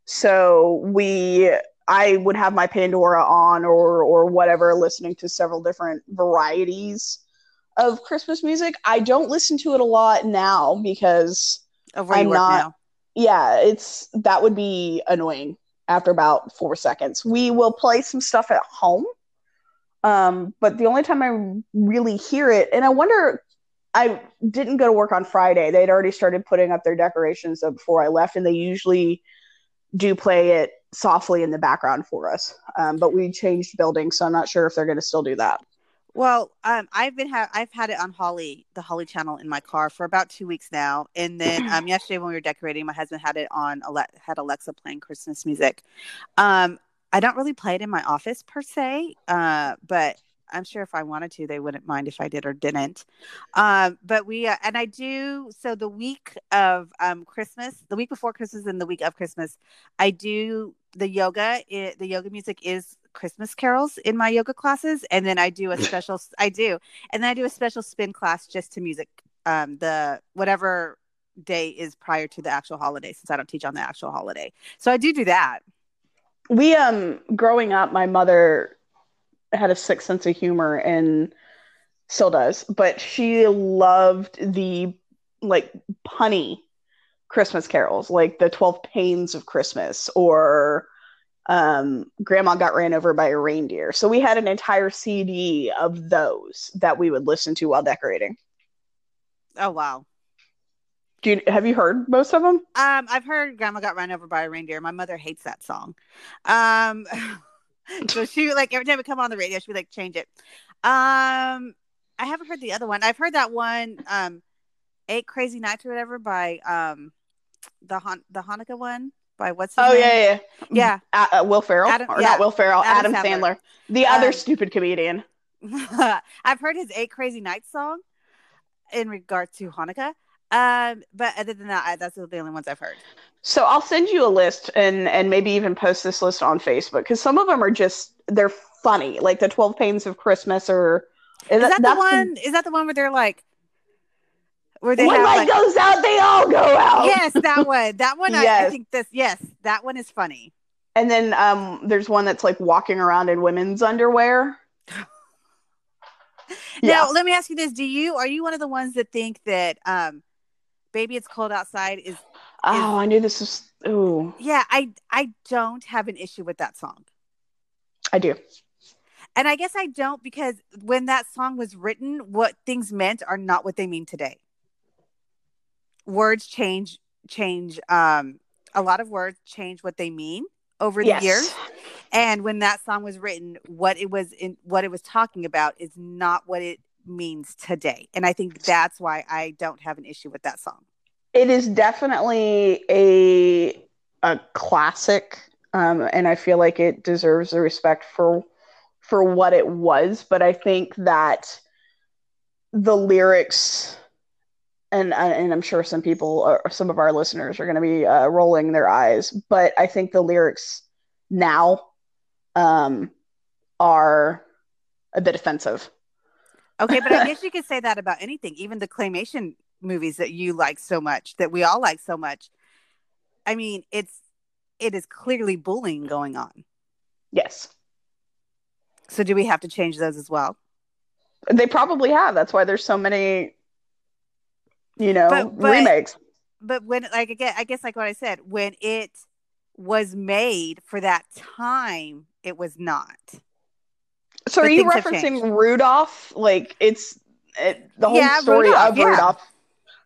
So we I would have my Pandora on or or whatever listening to several different varieties of Christmas music I don't listen to it a lot now because
Of where
I'm not-
now.
yeah, it's that would be annoying after about four seconds. We will play some stuff at home, um, but the only time I really hear it, and I wonder, I didn't go to work on Friday. They'd already started putting up their decorations before I left, and they usually do play it softly in the background for us. Um, but we changed buildings, so I'm not sure if they're going to still do that.
Well, um, I've been ha- I've had it on Holly, the Holly channel in my car for about two weeks now. And then <clears throat> um, yesterday when we were decorating, my husband had it on Ale- had Alexa playing Christmas music. Um, I don't really play it in my office per se, uh, but I'm sure if I wanted to, they wouldn't mind if I did or didn't. Um, but we uh, and I do so the week of um, Christmas, the week before Christmas, and the week of Christmas, I do the yoga. It, the yoga music is Christmas carols in my yoga classes, and then I do a <laughs> special. I do, and then I do a special spin class just to music. Um, the whatever day is prior to the actual holiday, since I don't teach on the actual holiday, so I do do that.
we um growing up my mother had a sick sense of humor and still does but she loved the like punny christmas carols like the 12 pains of christmas or um grandma got ran over by a reindeer so we had an entire cd of those that we would listen to while decorating
Oh wow.
do you have you heard most of them
Um, I've heard Grandma got run over by a reindeer. My mother hates that song. Um, <laughs> so she like every time it come on the radio, she'd be like, change it. Um, I haven't heard the other one. I've heard that one, um, Eight Crazy Nights or whatever by um the Han- the Hanukkah one by what's his
oh
name?
yeah yeah
yeah.
uh, will ferrell
Adam-
or
yeah,
not will ferrell
Adam
adam,
Sandler.
sandler. the other
Um,
stupid comedian <laughs>
I've heard his Eight Crazy Nights song in regard to Hanukkah. Um, but other than that, I, that's the only ones I've heard.
So I'll send you a list and and maybe even post this list on Facebook because some of them are just they're funny, like the Twelve Pains of Christmas or
Is that the
that's
one? Is that the one where they're like, where they
when
have
light
like,
goes out, they all go out.
yes, that one. That one. I, I think this. Yes, that one is funny.
And then um, there's one that's like walking around in women's underwear.
Now, let me ask you this: Do you are you one of the ones that think that um, "Baby It's Cold Outside" is?
Oh, I knew this was. Ooh,
Yeah, I I don't have an issue with that song.
I do.
And I guess I don't because when that song was written, what things meant are not what they mean today. Words change change um a lot of words change what they mean over the
Yes.
years. And when that song was written, what it was in what it was talking about is not what it means today. And I think that's why I don't have an issue with that song.
It is definitely a a classic, um, and I feel like it deserves the respect for for what it was. But I think that the lyrics, and and I'm sure some people or some of our listeners are going to be uh, rolling their eyes, but I think the lyrics now um, are a bit offensive.
Okay, but I <laughs> guess you could say that about anything, even the claymation movies that you like so much, that we all like so much. I mean, it's it is clearly bullying going on.
Yes,
So do we have to change those as well?
they probably have. That's why there's so many, you know,
But- but-
remakes.
But when like again, I guess like what I said, when it was made for that time, it was not.
So
but
are you referencing. Rudolph? Like it's it, the whole
Yeah,
story
Rudolph,
of
yeah.
Rudolph.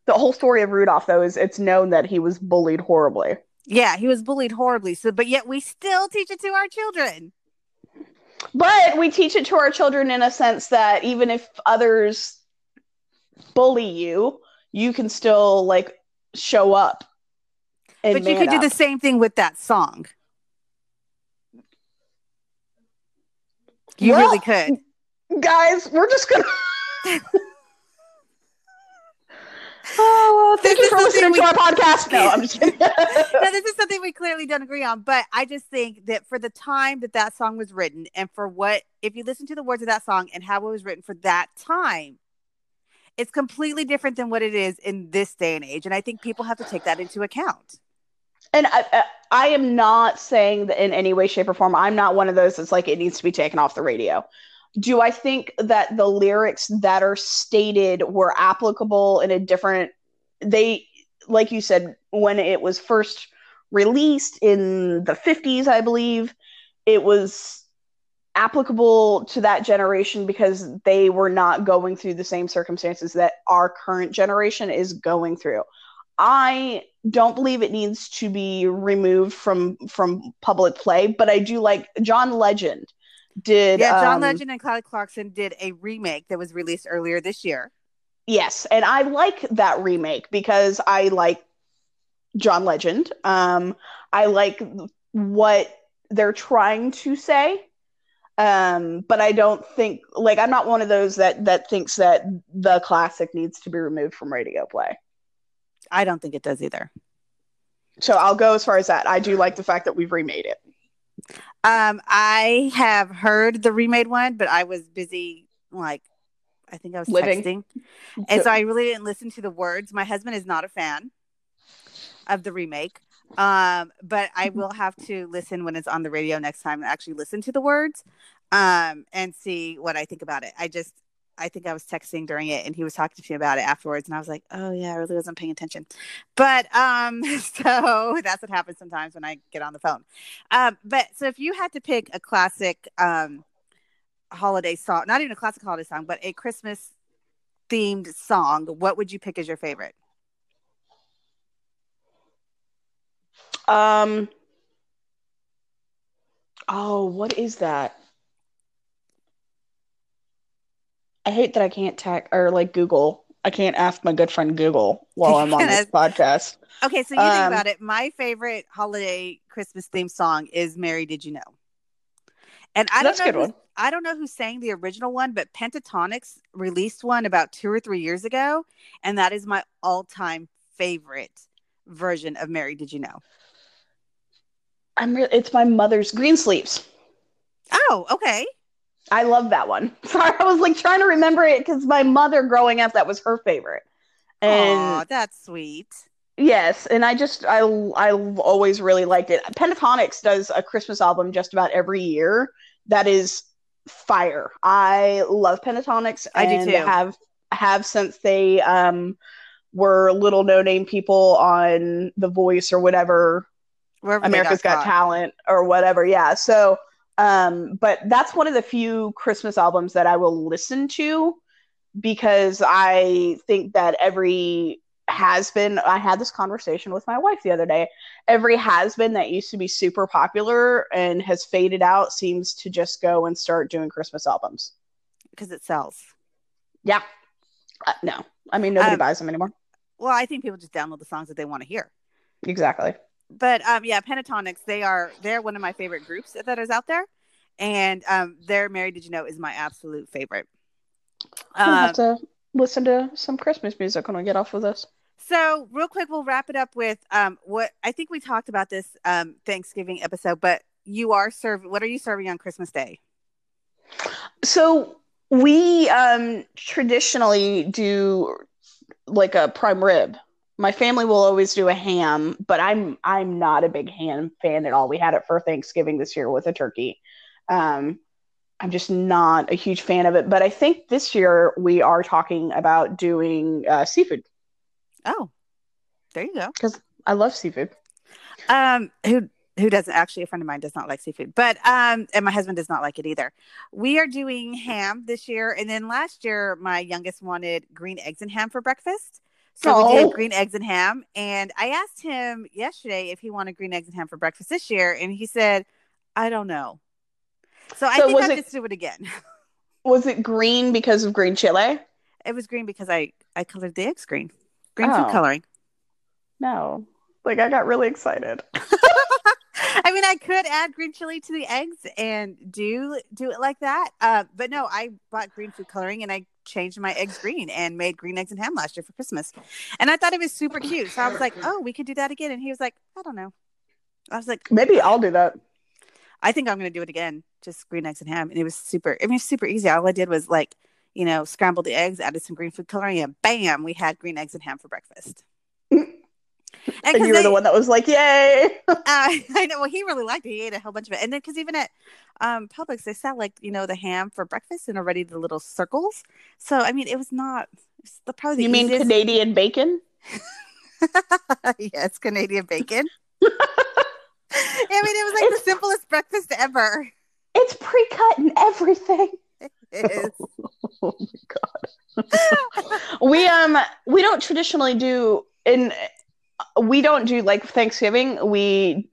The whole story of Rudolph, though, is it's known that he was bullied horribly.
Yeah, he was bullied horribly. So but yet we still teach it to our children.
But we teach it to our children in a sense that even if others bully you, you can still like show up.
But you could do the same thing with that song. You
Well,
really could.
guys. We're just gonna. <laughs> oh, well, thank
This
you for listening
something
to our podcast. No, I'm just kidding. <laughs>
no, this is something we clearly don't agree on. But I just think that for the time that that song was written, and for what, if you listen to the words of that song and how it was written for that time, it's completely different than what it is in this day and age. And I think people have to take that into account.
And I, I- am not saying that in any way, shape, or form. I'm not one of those that's like it needs to be taken off the radio. Do I think that the lyrics that are stated were applicable in a different? They, like you said, when it was first released in the 50s, I believe, it was applicable to that generation because they were not going through the same circumstances that our current generation is going through. I don't believe it needs to be removed from from public play, but I do like John Legend did
Yeah, John
um,
Legend and Kelly Clarkson did a remake that was released earlier this year.
Yes, and I like that remake because I like John Legend. Um, I like what they're trying to say. Um, but I don't think like I'm not one of those that that thinks that the classic needs to be removed from radio play.
I don't think it does either.
So I'll go as far as that. I do like the fact that we've remade it.
Um, I have heard the remade one, but I was busy, like, I think I was
Living.
texting, and so I really didn't listen to the words. My husband is not a fan of the remake, um, but I will have to listen when it's on the radio next time and actually listen to the words, um, and see what I think about it. I just, I think I was texting during it, and he was talking to me about it afterwards, and I was like, oh yeah, I really wasn't paying attention. But um, <laughs> so that's what happens sometimes when I get on the phone. Um, but so if you had to pick a classic um holiday song, not even a classic holiday song, but a Christmas themed song, what would you pick as your favorite?
Um. Oh, what is that? I hate that I can't tech or like Google. I can't ask my good friend Google while <laughs> I'm on this podcast.
Okay, so you think
Um,
about it. My favorite holiday Christmas theme song is "Mary Did You Know," and I don't know.
good
who-
one.
I don't know who sang the original one, but Pentatonix released one about two or three years ago, and that is my all-time favorite version of "Mary Did You Know."
I'm re- it's my mother's Green Sleeves.
Oh, okay.
I love that one. <laughs> Sorry, I was like trying to remember it because my mother growing up, that was her favorite. And
Aw, that's sweet.
yes, and I just I I always really liked it. Pentatonix does a Christmas album just about every year that is fire. I love Pentatonix.
I do too.
Have have since they um were little no name people on The Voice or whatever
Wherever
America's Got
caught.
Talent or whatever. Yeah. So Um, but that's one of the few Christmas albums that I will listen to because I think that every has been I had this conversation with my wife the other day. Every has been that used to be super popular and has faded out seems to just go and start doing Christmas albums
because it sells.
Yeah. Uh, no. I mean nobody
Um,
buys them anymore.
Well, I think people just download the songs that they want to hear.
Exactly.
But um, yeah, Pentatonix, they are they're one of my favorite groups that is out there, and um, their "Mary Did You Know" is my absolute favorite. Um,
have to listen to some Christmas music when we get off of this.
So, real quick, we'll wrap it up with um, what I think we talked about this um, Thanksgiving episode, but you are serving. What are you serving on Christmas Day?
So we um traditionally do like a prime rib. My family will always do a ham, but I'm I'm not a big ham fan at all. We had it for Thanksgiving this year with a turkey. Um I'm just not a huge fan of it, but I think this year we are talking about doing uh, seafood
Oh, there you go.
because I love seafood.
Um, who who doesn't actually? A friend of mine does not like seafood, but um, and my husband does not like it either. We are doing ham this year, and then last year my youngest wanted green eggs and ham for breakfast. So we
Oh.
did green eggs and ham, and I asked him yesterday if he wanted green eggs and ham for breakfast this year, and he said, "I don't know." So, I
So
think I'll
it-
just do it again. <laughs>
Was it green because of green chili?
It was green because I I colored the eggs green, green
Oh.
food coloring.
No. Like I got really excited. <laughs> <laughs>
I mean, I could add green chili to the eggs and do do it like that. Uh, but no, I bought green food coloring and I changed my eggs green and made green eggs and ham last year for Christmas. And I thought it was super cute. So I was like, <laughs> oh, we could do that again. And he was like, I don't know. I was like,
Maybe I'll do that.
I think I'm going to do it again, just green eggs and ham. And it was super, I mean, it's super easy. All I did was like, you know, scrambled the eggs, added some green food coloring, and bam, we had green eggs and ham for breakfast.
And you were
they-
the one that was like, "Yay!" <laughs>
uh, I know. Well, he really liked it. He ate a whole bunch of it, and then because even at um, Publix, they sell like you know the ham for breakfast and already the little circles. So I mean, it was not. It's the probably the
you mean Canadian bacon? <laughs>
yes, Canadian bacon. <laughs> I mean, it was like the simplest breakfast ever.
It's pre-cut and everything.
It is.
oh my god. we um we don't traditionally do in we don't do like Thanksgiving. We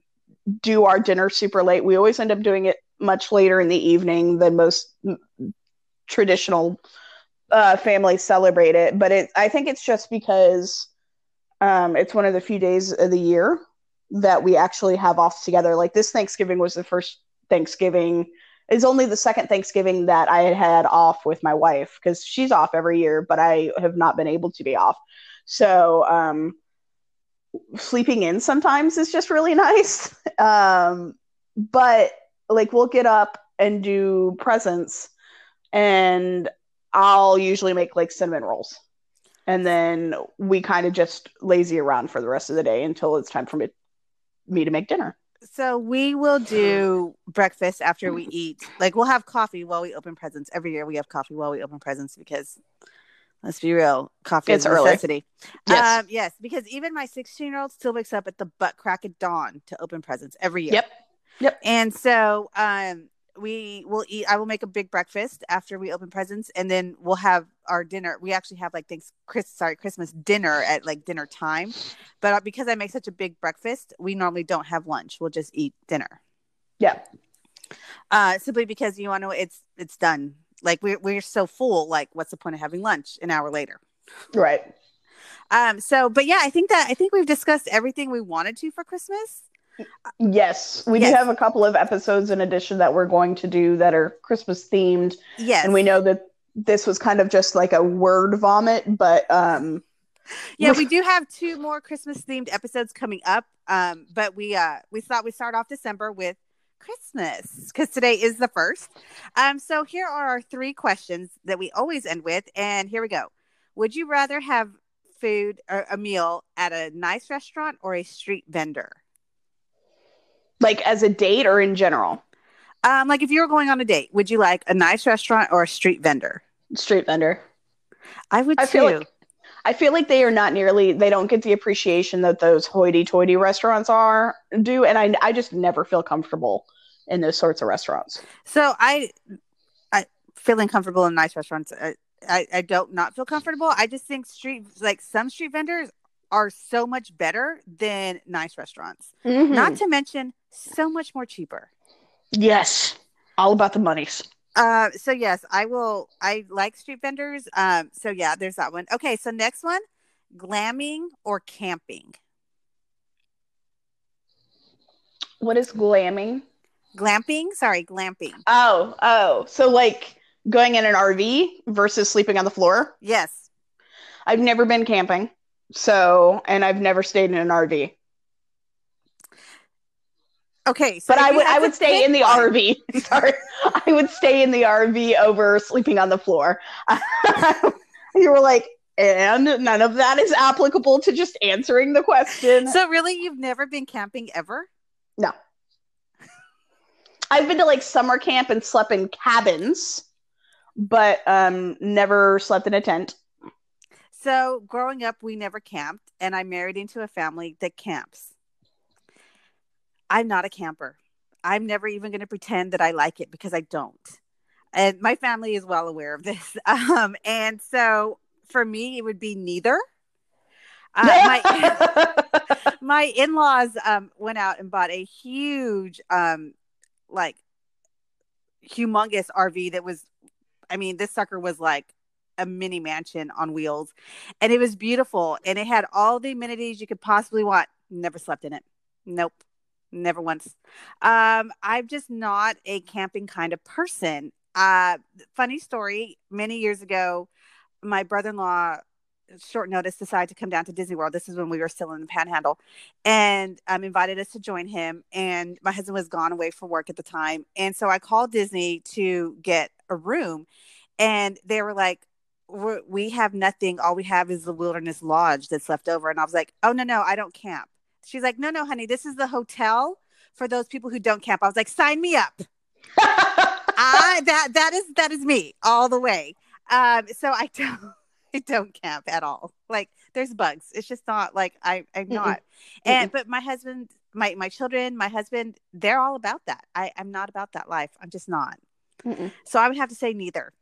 do our dinner super late. We always end up doing it much later in the evening than most traditional uh, families celebrate it. But it I think it's just because um, it's one of the few days of the year that we actually have off together. Like this Thanksgiving was the first Thanksgiving is only the second Thanksgiving that I had had off with my wife because she's off every year, but I have not been able to be off. So um, sleeping in sometimes is just really nice. <laughs> Um, but like we'll get up and do presents, and I'll usually make like cinnamon rolls. And then we kind of just lazy around for the rest of the day until it's time for me, me to make dinner.
So we will do <sighs> breakfast after we eat. Like we'll have coffee while we open presents. Every year we have coffee while we open presents because let's be real, coffee
It's
is a necessity.
Yes.
Um, yes, because even my 16 year old still wakes up at the butt crack of dawn to open presents every year.
Yep. Yep.
And so um we will eat I will make a big breakfast after we open presents and then we'll have our dinner. We actually have like thanks Chris sorry, Christmas dinner at like dinner time. But uh, because I make such a big breakfast, we normally don't have lunch. We'll just eat dinner.
Yeah.
Uh simply because you want to it's it's done. Like we're we're so full, like what's the point of having lunch an hour later?
Right.
Um so but yeah, I think that I think we've discussed everything we wanted to for Christmas.
Yes, we
Yes.
do have a couple of episodes in addition that we're going to do that are Christmas themed,
Yes.
and we know that this was kind of just like a word vomit, but um,
yeah <laughs> we do have two more christmas themed episodes coming up um but we uh we thought we'd start off december with christmas because today is the first. Um so here are our three questions that we always end with and here we go. Would you rather have food or a meal at a nice restaurant or a street vendor?
Like as a date or in general,
um like if you were going on a date would you like a nice restaurant or a street vendor?
Street vendor.
i would
I
too.
feel like I feel like they are not nearly they don't get the appreciation that those hoity-toity restaurants are do, and I I just never feel comfortable in those sorts of restaurants.
So I, I feeling comfortable in nice restaurants. I, I, I don't not feel comfortable. I just think street like some street vendors are so much better than nice restaurants.
Mm-hmm.
Not to mention so much more cheaper.
yes, all about the monies.
Uh, so yes, I will. I like street vendors. Um, so yeah, there's that one. Okay, so next one, glamming or camping.
What is glamming?
Glamping, sorry, glamping.
Oh, oh, so like going in an RV versus sleeping on the floor.
Yes.
I've never been camping, so and I've never stayed in an RV.
Okay, so
But I would I would stay in the
one-
RV. <laughs> Sorry, I would stay in the RV over sleeping on the floor. <laughs> you were like, and none of that is applicable to just answering the question.
So really, you've never been camping ever?
No. I've been to like summer camp and slept in cabins, but um never slept in a tent.
So growing up, we never camped, and I married into a family that camps. I'm not a camper. I'm never even going to pretend that I like it because I don't. And my family is well aware of this. <laughs> Um, and so for me, it would be neither. Uh, my <laughs> my in-laws um, went out and bought a huge um, like humongous rv that was i mean this sucker was like a mini mansion on wheels and it was beautiful and it had all the amenities you could possibly want never slept in it nope never once um i'm just not a camping kind of person uh funny story many years ago my brother-in-law short notice decided to come down to Disney World. This is when we were still in the Panhandle, and um, invited us to join him. And my husband was gone away for work at the time, and so I called Disney to get a room, and they were like, "We have nothing. All we have is the Wilderness Lodge that's left over." And I was like, "Oh no, no, I don't camp." She's like, "No, no, honey, this is the hotel for those people who don't camp." I was like, "Sign me up." <laughs> I that that is that is me all the way. Um, so I don't <laughs> I don't camp at all. Like there's bugs. It's just not like I I'm
Mm-mm.
not. And but my husband, my my children, my husband, they're all about that. I I'm not about that life. I'm just not.
Mm-mm.
So I would have to say neither.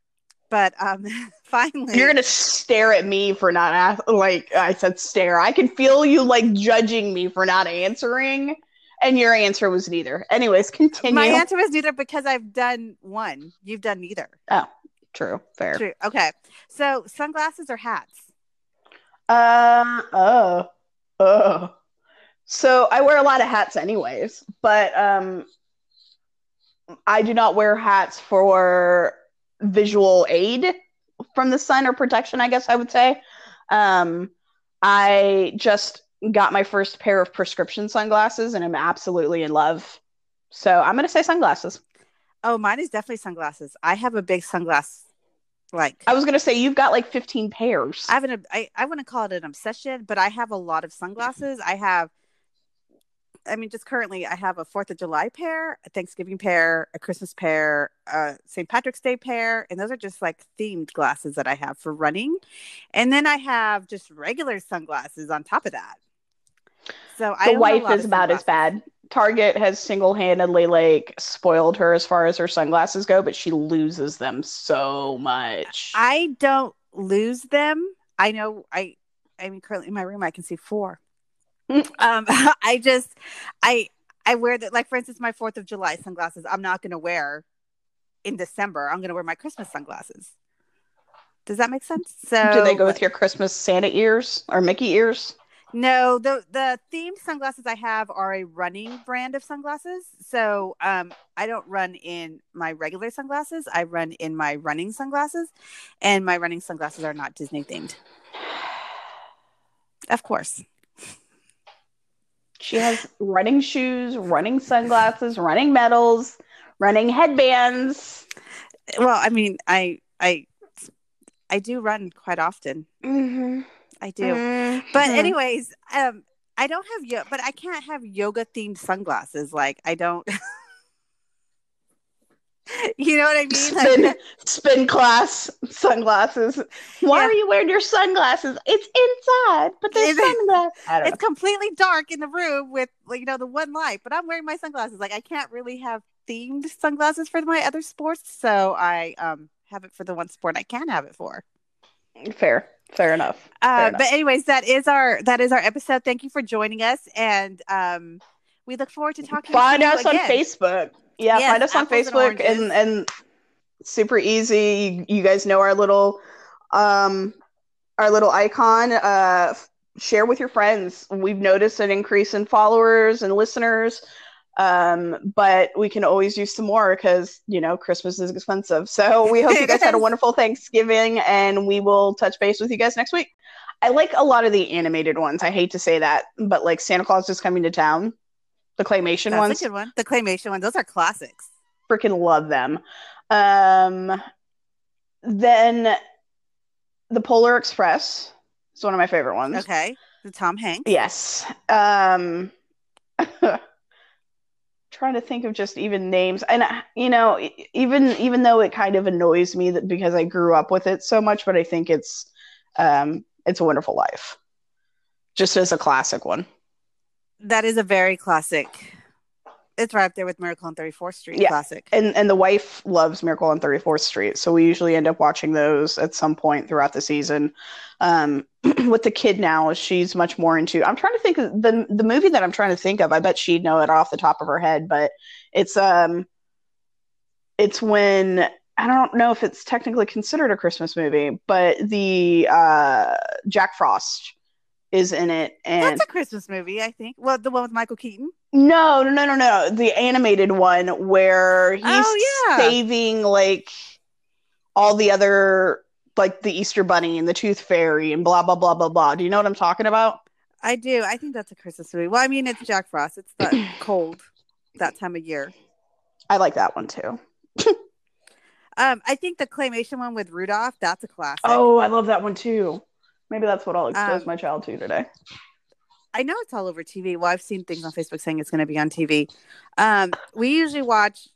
But um <laughs> finally
You're gonna stare at me for not ask, like I said stare. I can feel you like judging me for not answering, and your answer was neither. Anyways, continue.
my answer was neither because I've done one. You've done neither.
Oh, true, fair.
True. Okay. So sunglasses or hats?
Uh oh. Oh. So I wear a lot of hats anyways, but um I do not wear hats for visual aid from the sun or protection, I guess I would say. Um I just got my first pair of prescription sunglasses and I'm absolutely in love. So I'm going to say sunglasses.
Oh, mine is definitely sunglasses. I have a big sunglass like
I was going to say you've got like 15 pairs.
I have an I, I wouldn't call it an obsession, but I have a lot of sunglasses. I have I mean, just currently I have a Fourth of July pair, a Thanksgiving pair, a Christmas pair, a St. Patrick's Day pair, and those are just like themed glasses that I have for running. And then I have just regular sunglasses on top of that. So I
the wife is about as bad. Target has single-handedly like spoiled her as far as her sunglasses go, but she loses them so much.
I don't lose them. I know I I mean currently in my room I can see four. <laughs> Um <laughs> I just I I wear that like for instance my 4th of July sunglasses I'm not going to wear in December. I'm going to wear my Christmas sunglasses. Does that make sense? So
Do they go with your Christmas Santa ears or Mickey ears?
No, the the themed sunglasses I have are a running brand of sunglasses. So um, I don't run in my regular sunglasses. I run in my running sunglasses, and my running sunglasses are not Disney themed. Of course.
She has running shoes, running sunglasses, running medals, running headbands.
Well, I mean, I I I do run quite often.
Mm-hmm.
I do. But anyways, um, I don't have yo- but I can't have yoga themed sunglasses. Like I don't. <laughs> <laughs> you know what I mean? Like,
spin, spin class sunglasses. Why
Yeah.
are you wearing your sunglasses? It's inside, but they're
Is it-
sunglasses. I don't
it's completely dark in the room with you know the one light but i'm wearing my sunglasses like i can't really have themed sunglasses for my other sports, so I um have it for the one sport I can have it for.
Fair, fair enough. Fair
Uh,
enough.
but anyways, that is our that is our episode. Thank you for joining us, and um, we look forward to talking.
find
to you
us on
again.
Facebook. Yeah,
Yes,
find us on
apples and
Facebook and, and super easy. You, you guys know our little um our little icon. Uh share with your friends. We've noticed an increase in followers and listeners. Um, but we can always use some more because you know Christmas is expensive. So we hope you guys had a <laughs> wonderful Thanksgiving and we will touch base with you guys next week. I like a lot of the animated ones. I hate to say that, but like Santa Claus is coming to town. The claymation
That's
ones
a good one. The claymation one; those are classics.
freaking love them. Um, then the Polar Express is one of my favorite ones.
Okay, the Tom Hanks.
Yes. Um, <laughs> trying to think of just even names, and uh, you know, even even though it kind of annoys me that because I grew up with it so much, but I think it's um, it's a Wonderful Life, just as a classic one.
That is a very classic. It's right up there with Miracle on 34th Street.
Yeah.
Classic.
and and the wife loves Miracle on 34th Street, so we usually end up watching those at some point throughout the season. Um, <clears throat> with the kid now, she's much more into. I'm trying to think of the the movie that I'm trying to think of. I bet she'd know it off the top of her head, but it's um, it's when I don't know if it's technically considered a Christmas movie, but the uh, Jack Frost is in it, and
That's a Christmas movie, I think. Well, the one with Michael Keaton.
no, no, no, no, no. The animated one where he's
Oh, yeah.
saving like all the other like the Easter Bunny and the Tooth Fairy and blah blah blah blah blah. Do you know what I'm talking about?
I do. I think that's a Christmas movie. Well, I mean, it's Jack Frost. It's that <clears throat> cold that time of year.
I like that one too. <laughs>
Um, I think the claymation one with Rudolph. That's a classic.
Oh, I love that one too. Maybe that's what I'll expose
Um,
my child to today.
I know it's all over TV. Well, I've seen things on Facebook saying it's going to be on TV. Um, we usually watch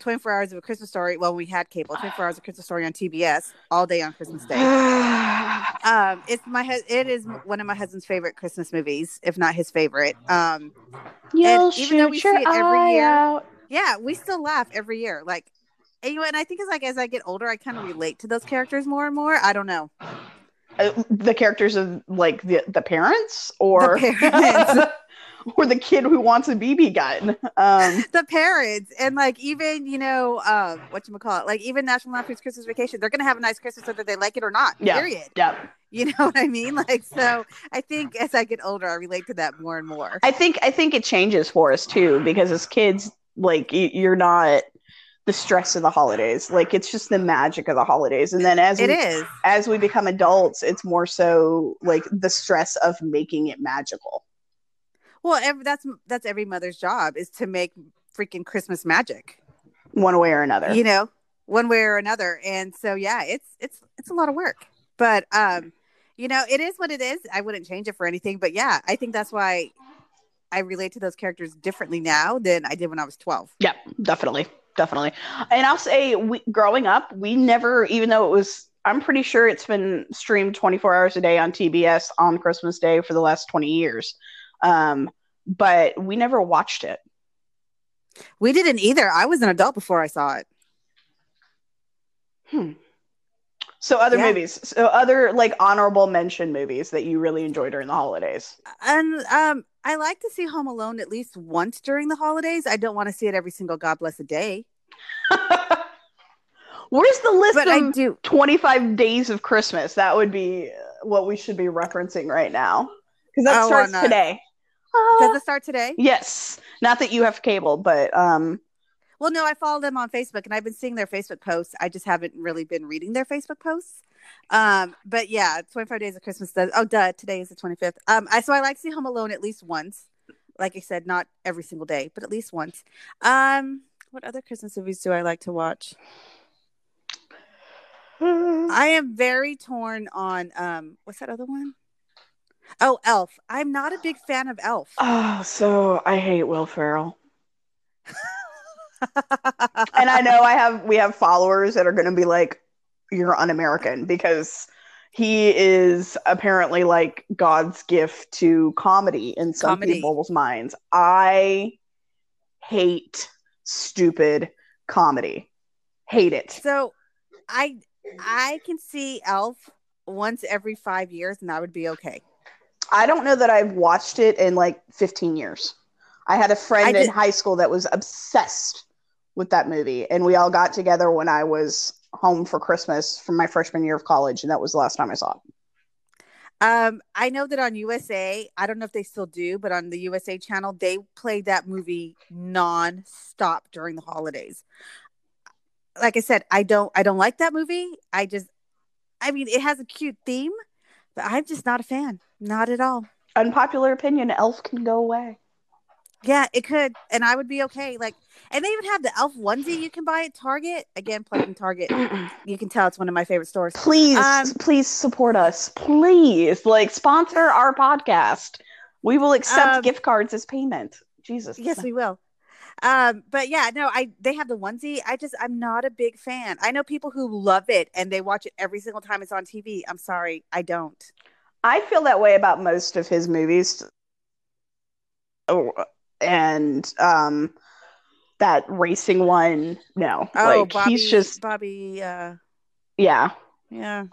24 Hours of a Christmas Story. Well, we had cable. 24 Hours of Christmas Story on TBS all day on Christmas Day. <sighs> Um, it's my it is one of my husband's favorite Christmas movies, if not his favorite. Um,
You'll
even though we
shoot
see it every
eye
year-
out.
yeah, we still laugh every year. Like, and, you know, and I think it's like as I get older, I kind of relate to those characters more and more. I don't know.
Uh, the characters of like the the parents or
The parents. <laughs>
or the kid who wants a BB gun. Um, <laughs>
the parents and like even you know um what you call it like even national lampoon's christmas vacation they're gonna have a nice christmas whether they like it or not
Yeah.
period
yeah.
you know <laughs> what i mean like so i think as i get older i relate to that more and more
I think I think it changes for us too because as kids, like you're not the stress of the holidays. Like it's just the magic of the holidays, and then as
it
we,
is.
as we become adults, it's more so like the stress of making it magical.
well every, that's that's every mother's job is to make freaking christmas magic.
One way or another.
you know one way or another. And so yeah it's it's it's a lot of work. But um you know it is what it is. I wouldn't change it for anything. But yeah i think that's why i relate to those characters differently now than i did when i was 12
Yeah, definitely, definitely. And I'll say, we, growing up, we never, even though it was, I'm pretty sure it's been streamed 24 hours a day on TBS on Christmas Day for the last 20 years. Um, but we never watched it.
We didn't either. I was an adult before I saw it. Hmm.
So other
Yeah.
movies, so other like honorable mention movies that you really enjoy during the holidays.
And um I like to see Home Alone at least once during the holidays. I don't want to see it every single God bless a day. <laughs>
Where's the list
But
of
I do
25 days of Christmas? That would be uh, what we should be referencing right now. Because that
Oh,
starts
uh,
today.
does
Ah.
it start today?
yes. Not that you have cable, but um
Well, no, I follow them on Facebook and I've been seeing their Facebook posts. I just haven't really been reading their Facebook posts. Um, but yeah, 25 days of Christmas does oh duh, today is the 25th. Um, I so I like to see Home Alone at least once. Like I said, not every single day, but at least once. Um, what other Christmas movies do I like to watch? <sighs> I am very torn on um what's that other one? Oh, Elf. I'm not a big fan of Elf.
Oh, so I hate Will Ferrell. <laughs> and I know I have we have followers that are going to be like, "You're un-American," because he is apparently like God's gift to comedy in some
Comedy.
people's minds. I hate stupid comedy. Hate it.
So I I can see Elf once every five years and that would be okay.
I don't know that I've watched it in like 15 years. I had a friend in high school that was obsessed with that movie, and we all got together when I was home for Christmas from my freshman year of college, and that was the last time I saw it.
Um, I know that on USA, I don't know if they still do, but on the USA channel, they played that movie non-stop during the holidays. Like I said, I don't I don't like that movie. I just I mean it has a cute theme, but I'm just not a fan. Not at all.
Unpopular opinion: Elf can go away.
Yeah, it could, and I would be okay. Like, and they even have the elf onesie you can buy at Target. Again, plugging Target. You can tell it's one of my favorite stores.
please,
Um,
please support us. Please, like sponsor our podcast. We will accept
Um,
gift cards as payment. Jesus.
Yes, we will. Um, but yeah, no, I they have the onesie. I just I'm not a big fan. I know people who love it and they watch it every single time it's on TV. I'm sorry, I don't.
I feel that way about most of his movies. Oh, and um, that racing one, no,
Oh,
like
Bobby,
he's just
Bobby. Uh,
yeah.
yeah,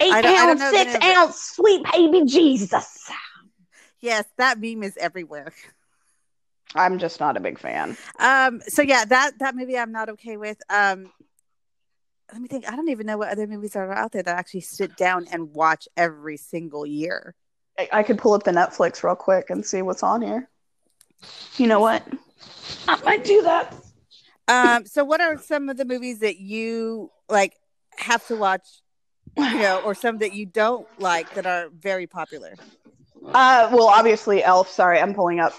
Eight
I don't- I don't
pounds, six
it.
ounce, sweet baby Jesus.
yes, that meme is everywhere.
I'm just not a big fan.
Um, so yeah, that that movie I'm not okay with. Um, let me think. I don't even know what other movies are out there that I actually sit down and watch every single year.
I, I could pull up the Netflix real quick and see what's on here. You know what? I might do that.
Um, so what are some of the movies that you like have to watch? You know, or some that you don't like that are very popular.
Uh, well, obviously, Elf. Sorry, I'm pulling up